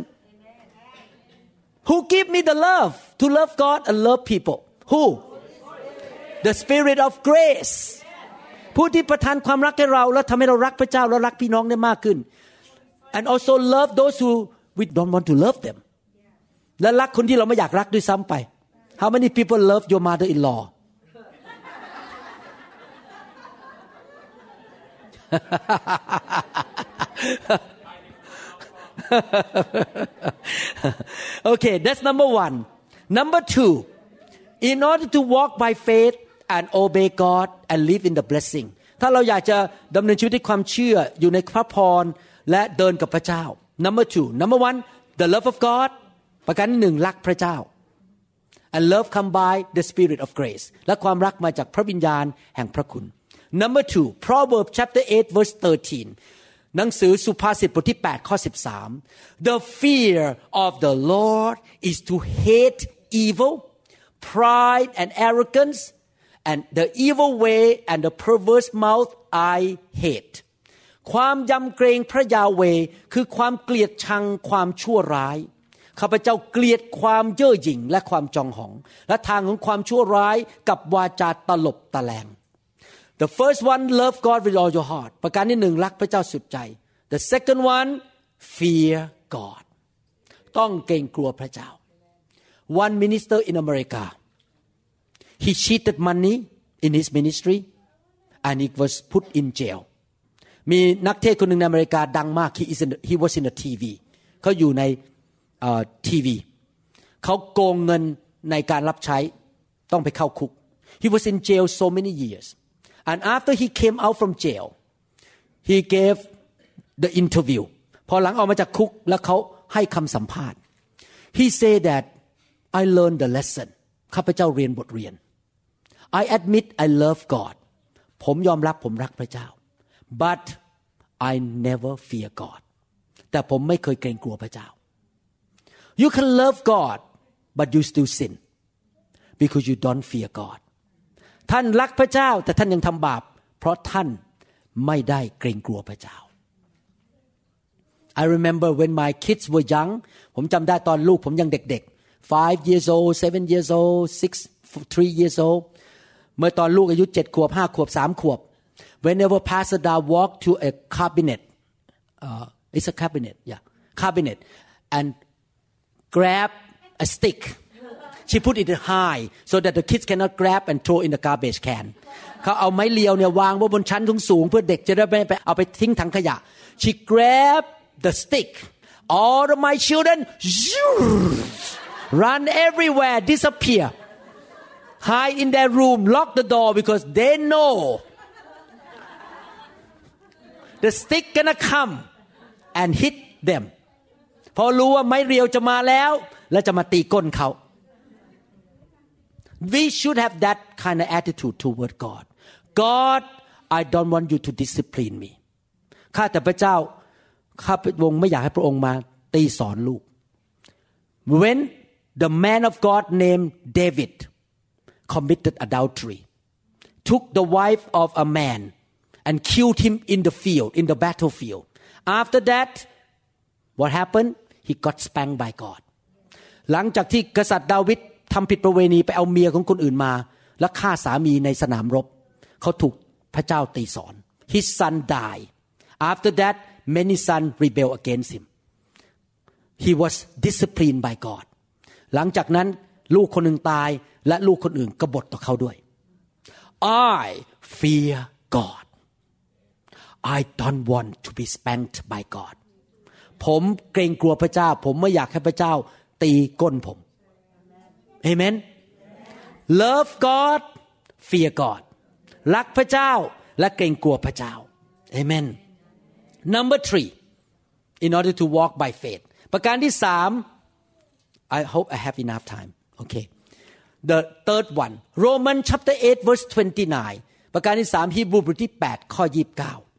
Who give me the love to love God and love people Who the Spirit of grace ผู้ที่ประทานความรักให้เรา แล้วทำให้เรารักพระเจ้าและรักพี่น้องได้มากขึ้น and also love those who we don't want to love them และรักคนที่เราไม่อยากรักด้วยซ้ำไป How many people love your mother-in-law okay that's number one number two in order to walk by faith and obey God and live in the blessing ถ้าเราอยากจะดำเนินชีวิตด้วยความเชื่ออยู่ในพระพรและเดินกับพระเจ้า number two number one the love of God ประการที่หนึ่งรักพระเจ้า and love come by the spirit of grace และความรักมาจากพระวิญญาณแห่งพระคุณ number two Proverbs chapter 8 verse 13 หนังสือสุภาษิตบทที่8ข้อ13 the fear of the Lord is to hate evil pride and arrogance and the evil way and the perverse mouth I hate ความยำเกรงพระยาเวคือความเกลียดชังความชั่วร้ายข้าพเจ้าเกลียดความเย่อหยิ่งและความจองหอง และทางของความชั่วร้ายกับวาจาตลบตะแลง The first one love God with all your heart ประการที่หนึ่งรักพระเจ้าสุดใจ The second one fear God ต้องเกรงกลัวพระเจ้า One minister in America he cheated money in his ministry and he was put in jail มีนักเทศคนหนึ่งในอเมริกาดังมาก he is in the, he was in the TV เขาอยู่ในทีวีเขาโกงเงินในการรับใช้ต้องไปเข้าคุก he was in jail so many years and after he came out from jail he gave the interview พอหลังออกมาจากคุกแล้วเขาให้คำสัมภาษณ์ he said that I learned the lesson ข้าพเจ้าเรียนบทเรียน I admit I love God ผมยอมรับผมรักพระเจ้า but I never fear God แต่ผมไม่เคยเกรงกลัวพระเจ้า You can love God but you still sin because you don't fear God ท่านรักพระเจ้าแต่ท่านยังทำบาป เพราะท่านไม่ได้เกรงกลัวพระเจ้า I remember when my kids were young ผมจำได้ตอนลูกผมยังเด็กๆ five years old seven years old six three years old เมื่อตอนลูกอายุเจ็ดขวบห้าขวบสามขวบ whenever Pastor Da walk to a cabinet uh, it's a cabinet yeah cabinet and grab a stick she put it high so that the kids cannot grab and throw in the garbage can เขาเอาไม้เลียวเนี่ยวางไว้บนชั้นสูงเพื่อเด็กจะได้ไม่ไปเอาไปทิ้งถังขยะ she grab the stick all of my children run everywhere disappear hide in their room lock the door because they know the stick gonna come and hit them พอรู้ว่าไม้เรียวจะมาแล้ว และจะมาตีก้นเขา we should have that kind of attitude toward God God I don't want you to discipline me ข้าแต่พระเจ้า ข้าพระองค์ไม่อยากให้พระองค์มาตีสอนลูก when the man of God named David committed adultery took the wife of a man and killed him in the field in the battlefield after that what happened he got spanked by God หลังจากที่กษัตริย์ดาวิดทำผิดประเวณีไปเอาเมียของคนอื่นมา และฆ่าสามีในสนามรบ เขาถูกพระเจ้าตีสอน his son died after that many sons rebel against him he was disciplined by God หลังจากนั้นลูกคนหนึ่งตาย และลูกคนอื่นกบฏต่อเขาด้วย I fear God I don't want to be spanked by God ผมเกรงกลัวพระเจ้า ผมไม่อยากให้พระเจ้า ตีก้นผมเอเมน love God fear God รักพระเจ้าและเกรงกลัวพระเจ้าเอเมน number three in order to walk by faith ประการที่สาม I hope I have enough time okay the third one Roman chapter 8 verse 29 ประการที่สามฮีบรูบทที่8ข้อ29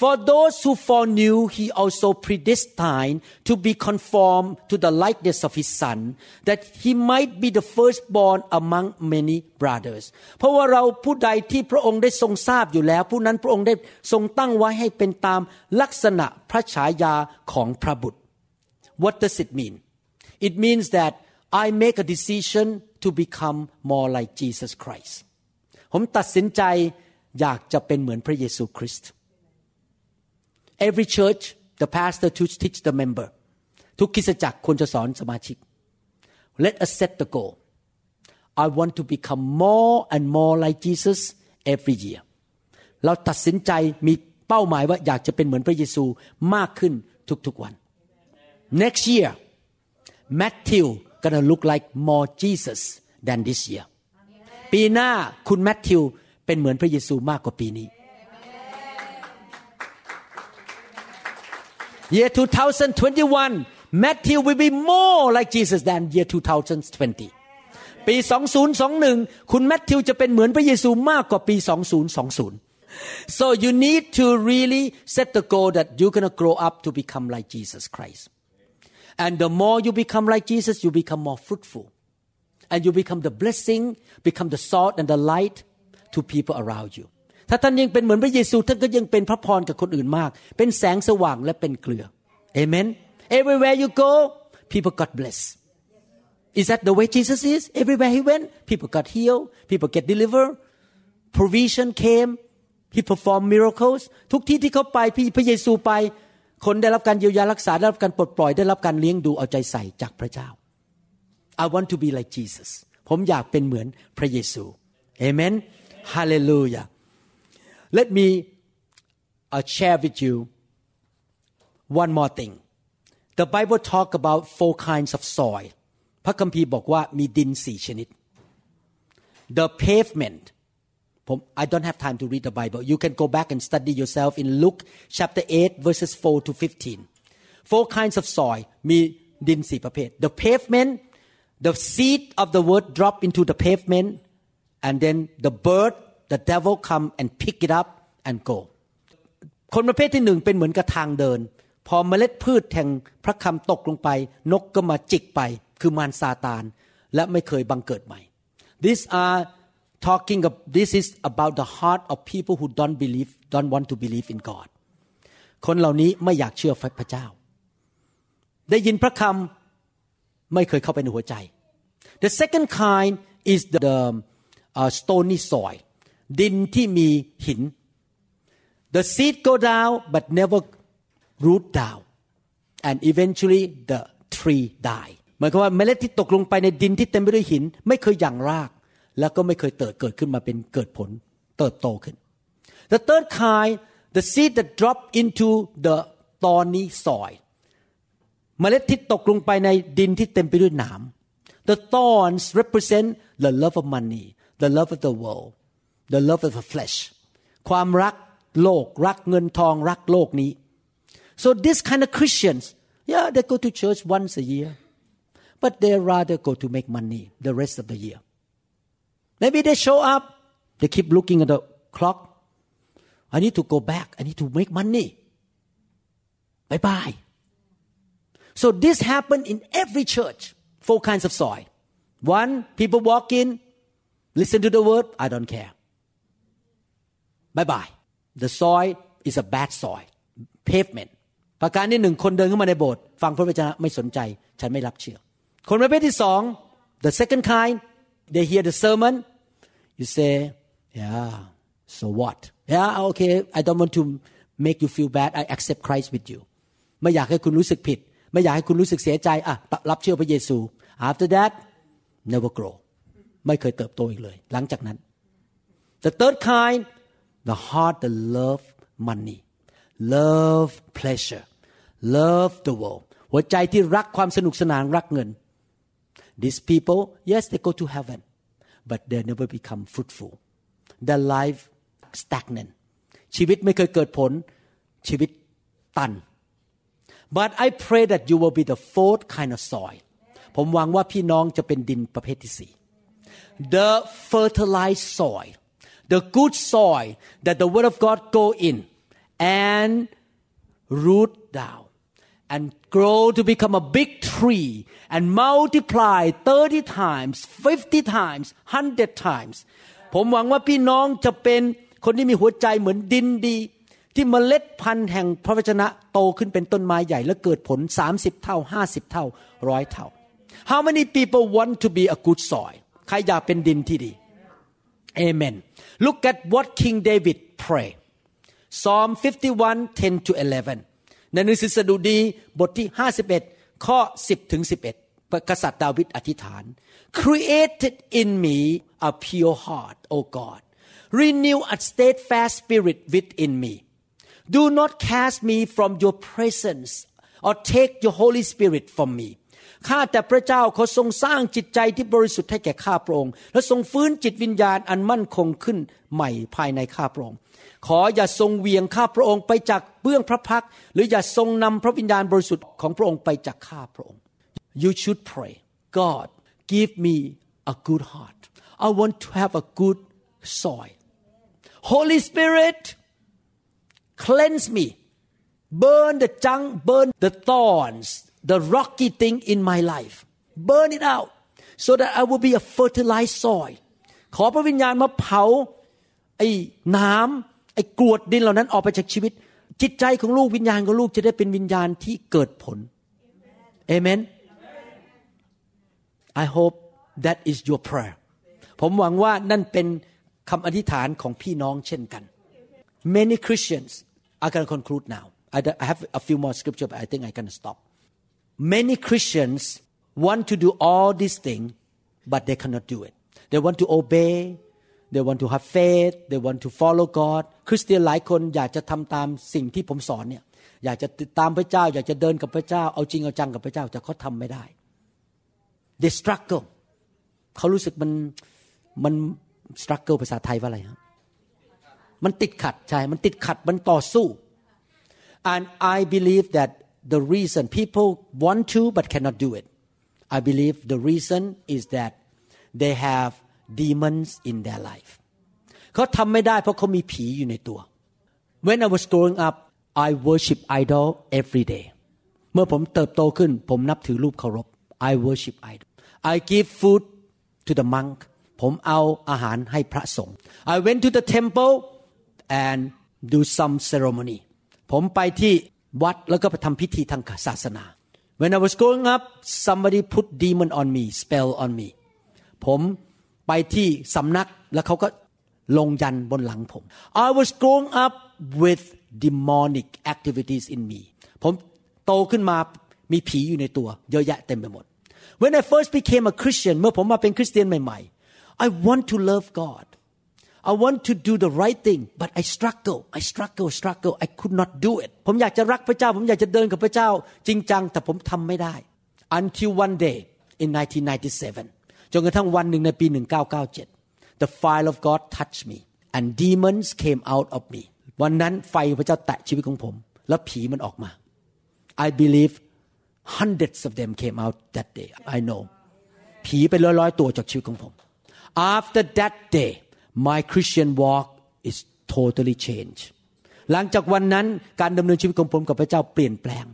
For those who foreknew, he also predestined to be conformed to the likeness of his son, that he might be the firstborn among many brothers. เพราะว่าเราผู้ใดที่พระองค์ได้ทรงทราบอยู่แล้ว ผู้นั้นพระองค์ได้ทรงตั้งไว้ให้เป็นตามลักษณะพระฉายาของพระบุตร What does it mean? It means that I make a decision to become more like Jesus Christ. ผมตัดสินใจอยากจะเป็นเหมือนพระเยซูคริสต์ every church the pastor to teach the member ทุกคริสตจักรควรจะสอนสมาชิก let us set the goal I want to become more and more like Jesus every year เราตัดสินใจมีเป้าหมายว่าอยากจะเป็นเหมือนพระเยซูมากขึ้นทุกๆวัน next year Matthew gonna look like more Jesus than this year ปีหน้าคุณแมทธิวเป็นเหมือนพระเยซูมากกว่าปีนี้ Year 2021, Matthew will be more like Jesus than year 2020. ปี 2021 คุณแมทธิวจะเป็นเหมือนพระเยซูมากกว่าปี 2020 so you need to really set the goal that you're gonna grow up to become like Jesus Christ and the more you become like Jesus you become more fruitful and you become the blessing become the salt and the light to people around you ถ้าท่านยังเป็นเหมือนพระเยซูท่านก็ยังเป็นพระพรกับคนอื่นมาก เป็นแสงสว่างและเป็นเกลือเอเมน everywhere you go people got blessed is that the way Jesus is everywhere he went people got healed people get delivered provision came he performed miracles ทุกที่ที่เขาไปพี่พระเยซูไป คนได้รับการเยียวยารักษาได้รับการปลดปล่อยได้รับการเลี้ยงดูเอาใจใส่จากพระเจ้า I want to be like Jesus ผมอยากเป็นเหมือนพระเยซูเอเมน Hallelujah let me uh, share with you one more thing the Bible talk about four kinds of soil พระคัมภีร์บอกว่ามีดินสี่ชนิด the pavement ผม I don't have time to read the Bible you can go back and study yourself in Luke chapter 8 verses 4 to 15 four kinds of soil มีดินสี่ประเภท the pavement the seed of the word drop into the pavement and then the bird the devil come and pick it up and go คนประเภทที่หนึ่งเป็นเหมือนกับทางเดิน พอเมล็ดพืชแห่งพระคำตกลงไป นกก็มาจิกไป คือมารซาตาน และไม่เคยบังเกิดใหม่ These are talking of this is about the heart of people who don't believe don't want to believe in God คนเหล่านี้ไม่อยากเชื่อพระเจ้า ได้ยินพระคำไม่เคยเข้าไปในหัวใจ The second kind is the uh, stony soil ดินที่มีหิน The seed go down but never root down and eventually the tree die หมายความว่าเมล็ดที่ตกลงไปในดินที่เต็มไปด้วยหิน ไม่เคยหยั่งราก แล้วก็ไม่เคยเติบเกิดขึ้นมาเป็นเกิดผลเติบโตขึ้น The third kind the seed that drop into the thorny soil เมล็ดที่ตกลงไปในดินที่เต็มไปด้วยหนาม The thorns represent the love of money the love of the world the love of the flesh ความรักโลกรักเงินทองรักโลกนี้ so this kind of Christians yeah they go to church once a year but they rather go to make money the rest of the year maybe they show up they keep looking at the clock I need to go back I need to make money bye bye so this happened in every church four kinds of soil one people walk in listen to the word I don't care bye bye the soil is a bad soil pavement ประการที่หนึ่งคนเดินเข้ามาในโบสถ์ฟังพระวจนะไม่สนใจ ฉันไม่รับเชื่อ คนประเภทที่สอง the second kind they hear the sermon you say yeah so what yeah okay I don't want to make you feel bad I accept Christ with you ไม่อยากให้คุณรู้สึกผิด ไม่อยากให้คุณรู้สึกเสียใจ อะ รับเชื่อพระเยซู after that never grow ไม่เคยเติบโตอีกเลย หลังจากนั้น the third kind the heart that love money love pleasure love the world หัวใจที่รักความสนุกสนานรักเงิน these people yes they go to heaven but they never become fruitful their life stagnant ชีวิตไม่เคยเกิดผล ชีวิตตัน but I pray that you will be the fourth kind of soil ผมหวังว่าพี่น้องจะเป็นดินประเภทที่สี่ the fertilized soil the good soil that the word of God go in and root down And grow to become a big tree and multiply 30 times 50 times 100 times ผมหวังว่าพี่น้องจะเป็นคนที่มีหัวใจเหมือนดินดี ที่เมล็ดพันธุ์แห่งพระวจนะโตขึ้นเป็นต้นไม้ใหญ่ และเกิดผล 30 เท่า 50 เท่าร้อยเท่า How many people want to be a good soil ใครอยากเป็นดินที่ดี Amen Look at what King David pray Psalm 51 10 to 11 ในหนังสือสดุดีบทที่ 51 ข้อ 10 ถึง 11กษัตริย์ดาวิดอธิษฐาน Created in me a pure heart O God Renew a steadfast spirit within me Do not cast me from your presence or take your Holy Spirit from me ข้าแต่พระเจ้าเขาทรงสร้างจิตใจที่บริสุทธิ์ให้แก่ข้าพระองค์และทรงฟื้นจิตวิญญาณอันมั่นคงขึ้นใหม่ภายในข้าพระองค์ขออย่าทรงเวียงข้าพระองค์ไปจากเบื้องพระพัก หรืออย่าทรงนำพระวิญญาณบริสุทธิ์ของพระองค์ไปจากข้าพระองค์ You should pray God give me a good heart I want to have a good soil Holy Spirit cleanse me burn the junk burn the thorns the rocky thing in my life burn it out so that I will be a fertilized soil ขอพระวิญญาณมาเผาไอ้น้ำไอ้กรวดดินเหล่านั้นออกไปจากชีวิต จิตใจของลูกวิญญาณของลูกจะได้เป็นวิญญาณที่เกิดผลเอเมน I hope that is your prayer ผมหวังว่านั่นเป็นคำอธิษฐานของพี่น้องเช่นกัน many Christians I can conclude now I have a few more scripture but I think I can stop many Christians want to do all these things but they cannot do it they want to obey they want to have faith they want to follow God คริสเตียนหลายคนอยากจะทำตามสิ่งที่ผมสอนเนี่ย อยากจะติดตามพระเจ้า อยากจะเดินกับพระเจ้า เอาจริงเอาจังกับพระเจ้า แต่เขาทำไม่ได้ they struggle เขารู้สึกมันมันสครัลเกิลภาษาไทยว่าอะไรครับมันติดขัดใช่ มันติดขัด มันต่อสู้ and I believe that the reason people want to but cannot do it I believe the reason is that they have demons in their life เขาทำไม่ได้เพราะเขามีผีอยู่ในตัว When I was growing up I worship idol every day เมื่อผมเติบโตขึ้น ผมนับถือรูปเคารพ I worship idol I give food to the monk ผมเอาอาหารให้พระสงฆ์ I went to the temple and do some ceremony ผมไปที่ วัดแล้วก็ไปทำพิธีทางศาสนา When I was growing up somebody put demon on me spell on me ผมไปที่สำนักแล้วเขาก็ลงยันบนหลังผม I was growing up with demonic activities in me ผมโตขึ้นมามีผีอยู่ในตัว เยอะแยะเต็มไปหมด When I first became a Christian เมื่อผมมาเป็นคริสเตียนใหม่ๆ I want to love God I want to do the right thing but I struggle I struggle struggle I could not do it ผมอยากจะรักพระเจ้า ผมอยากจะเดินกับพระเจ้า จริงจังแต่ผมทำไม่ได้ until one day in 1997 จนกระทั่งวันหนึ่งในปี 1997 the fire of God touched me and demons came out of me วันนั้นไฟพระเจ้าแตะชีวิตของผม แล้วผีมันออกมา I believe hundreds of them came out that day I know ผีเป็นร้อยๆตัวจากชีวิตของผม after that day my Christian walk is totally changed หลังจากวันนั้นการดำเนินชีวิตของผมกับพระเจ้าเปลี่ยนแปลง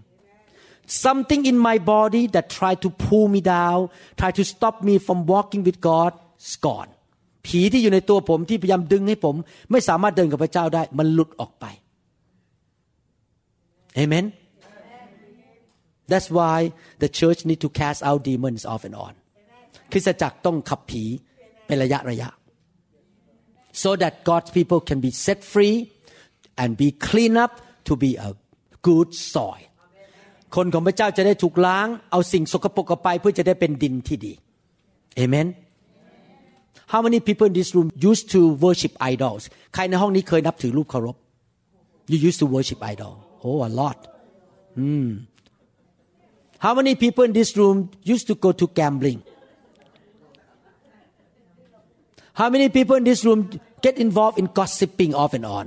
something in my body that tried to pull me down try to stop me from walking with God is gone ผีที่อยู่ในตัวผมที่พยายามดึงให้ผม ไม่สามารถเดินกับพระเจ้าได้ มันหลุดออกไป Amen That's why the church need to cast out demons off and on คริสตจักรต้องขับผีเป็นระยะระยะ so that God's people can be set free and be clean up to be a good soil คนของพระเจ้าจะได้ถูกล้าง เอาสิ่งสกปรกออกไปเพื่อจะได้เป็นดินที่ดี Amen How many people in this room used to worship idols ใครในห้องนี้เคยนับถือรูปเคารพ You used to worship idol Oh a lot hmm How many people in this room used to go to gambling How many people in this room get involved in gossiping off and on?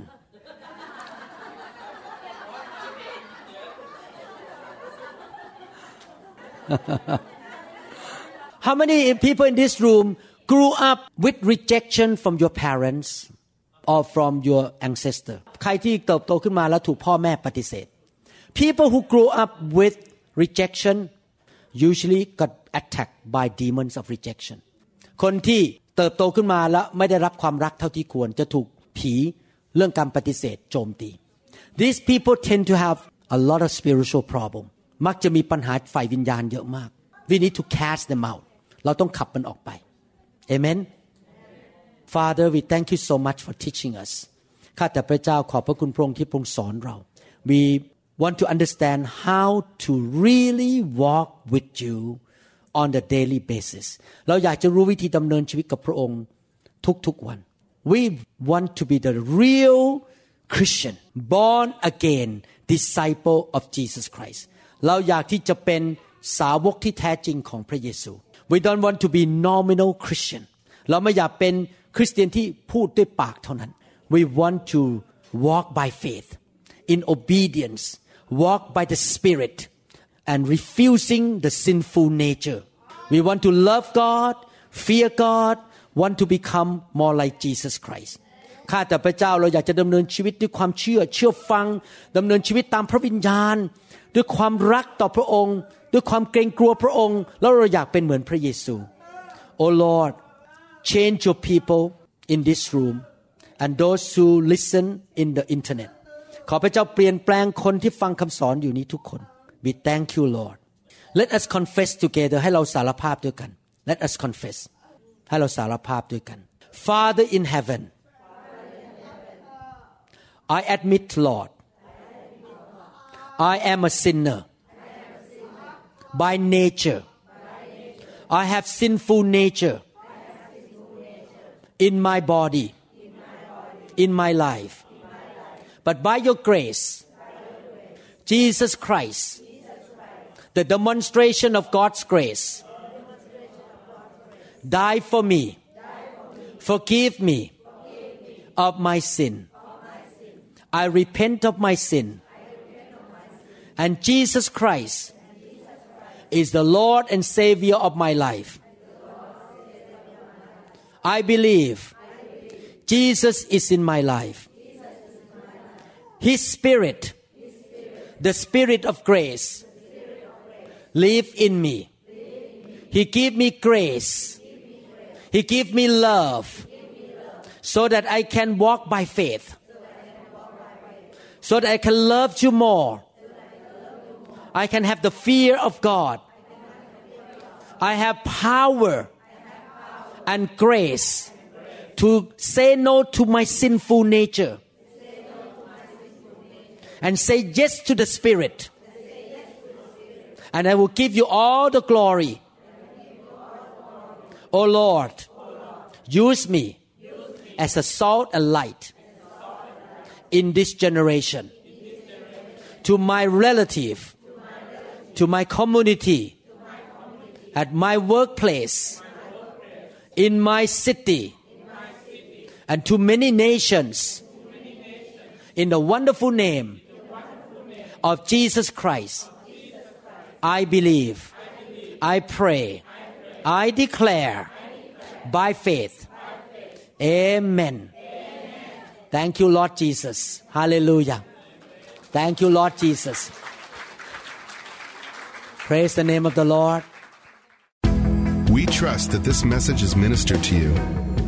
How many people in this room grew up with rejection from your parents or from your ancestor ใครที่เติบโตขึ้นมาแล้วถูกพ่อแม่ปฏิเสธ People who grow up with rejection usually got attacked by demons of rejection คนที่ เติบโตขึ้นมาแล้วไม่ได้รับความรักเท่าที่ควรจะถูกผีเรื่องการปฏิเสธโจมตี These people tend to have a lot of spiritual problem มักจะมีปัญหาฝ่ายวิญญาณเยอะมาก We need to cast them out เราต้องขับมันออกไป Amen Father we thank you so much for teaching us ข้าแต่พระเจ้าขอบพระคุณพระองค์ที่พระองค์สอนเรา We want to understand how to really walk with you on the daily basis เราอยากจะรู้วิธีดำเนินชีวิตกับพระองค์ทุกๆวัน We want to be the real Christian born again disciple of Jesus Christ เราอยากที่จะเป็นสาวกที่แท้จริงของพระเยซู We don't want to be nominal Christian เราไม่อยากเป็นคริสเตียนที่พูดด้วยปากเท่านั้น We want to walk by faith in obedience walk by the Spirit and refusing the sinful nature we want to love God fear God want to become more like Jesus Christ ข้าแต่พระเจ้าเราอยากจะดำเนินชีวิตด้วยความเชื่อ เชื่อฟังดำเนินชีวิตตามพระวิญญาณ ด้วยความรักต่อพระองค์ ด้วยความเกรงกลัวพระองค์ แล้วเราอยากเป็นเหมือนพระเยซู Oh Lord change your people in this room and those who listen in the internet ขอพระเจ้าเปลี่ยนแปลงคนที่ฟังคำสอนอยู่นี้ทุกคน We thank you Lord Let us confess together ให้เราสารภาพด้วยกัน Let us confess ให้เราสารภาพด้วยกัน Father in heaven I admit Lord I am a sinner by nature I have sinful nature in my body in my life but by your grace Jesus Christ the demonstration of God's grace Die for me Forgive me of my sin. I repent of my sin. And Jesus Christ is the Lord and Savior of my life. I believe Jesus is in my life. His Spirit, the Spirit of grace, live in me. He give me grace. He give me love so that I can walk by faith. So that I can love you more. I can have the fear of God. I have power and grace to say no to my sinful nature and say yes to the Spirit. And I will give you all the glory. Oh Lord, use me as a salt and light in this generation to my relative, to my community, at my workplace, in my city, and to many nations in the wonderful name of Jesus Christ. I believe, I pray, I declare by faith. Amen. Thank you, Lord Jesus. Hallelujah. Thank you, Lord Jesus. Praise the name of the Lord. We trust that this message is ministered to you.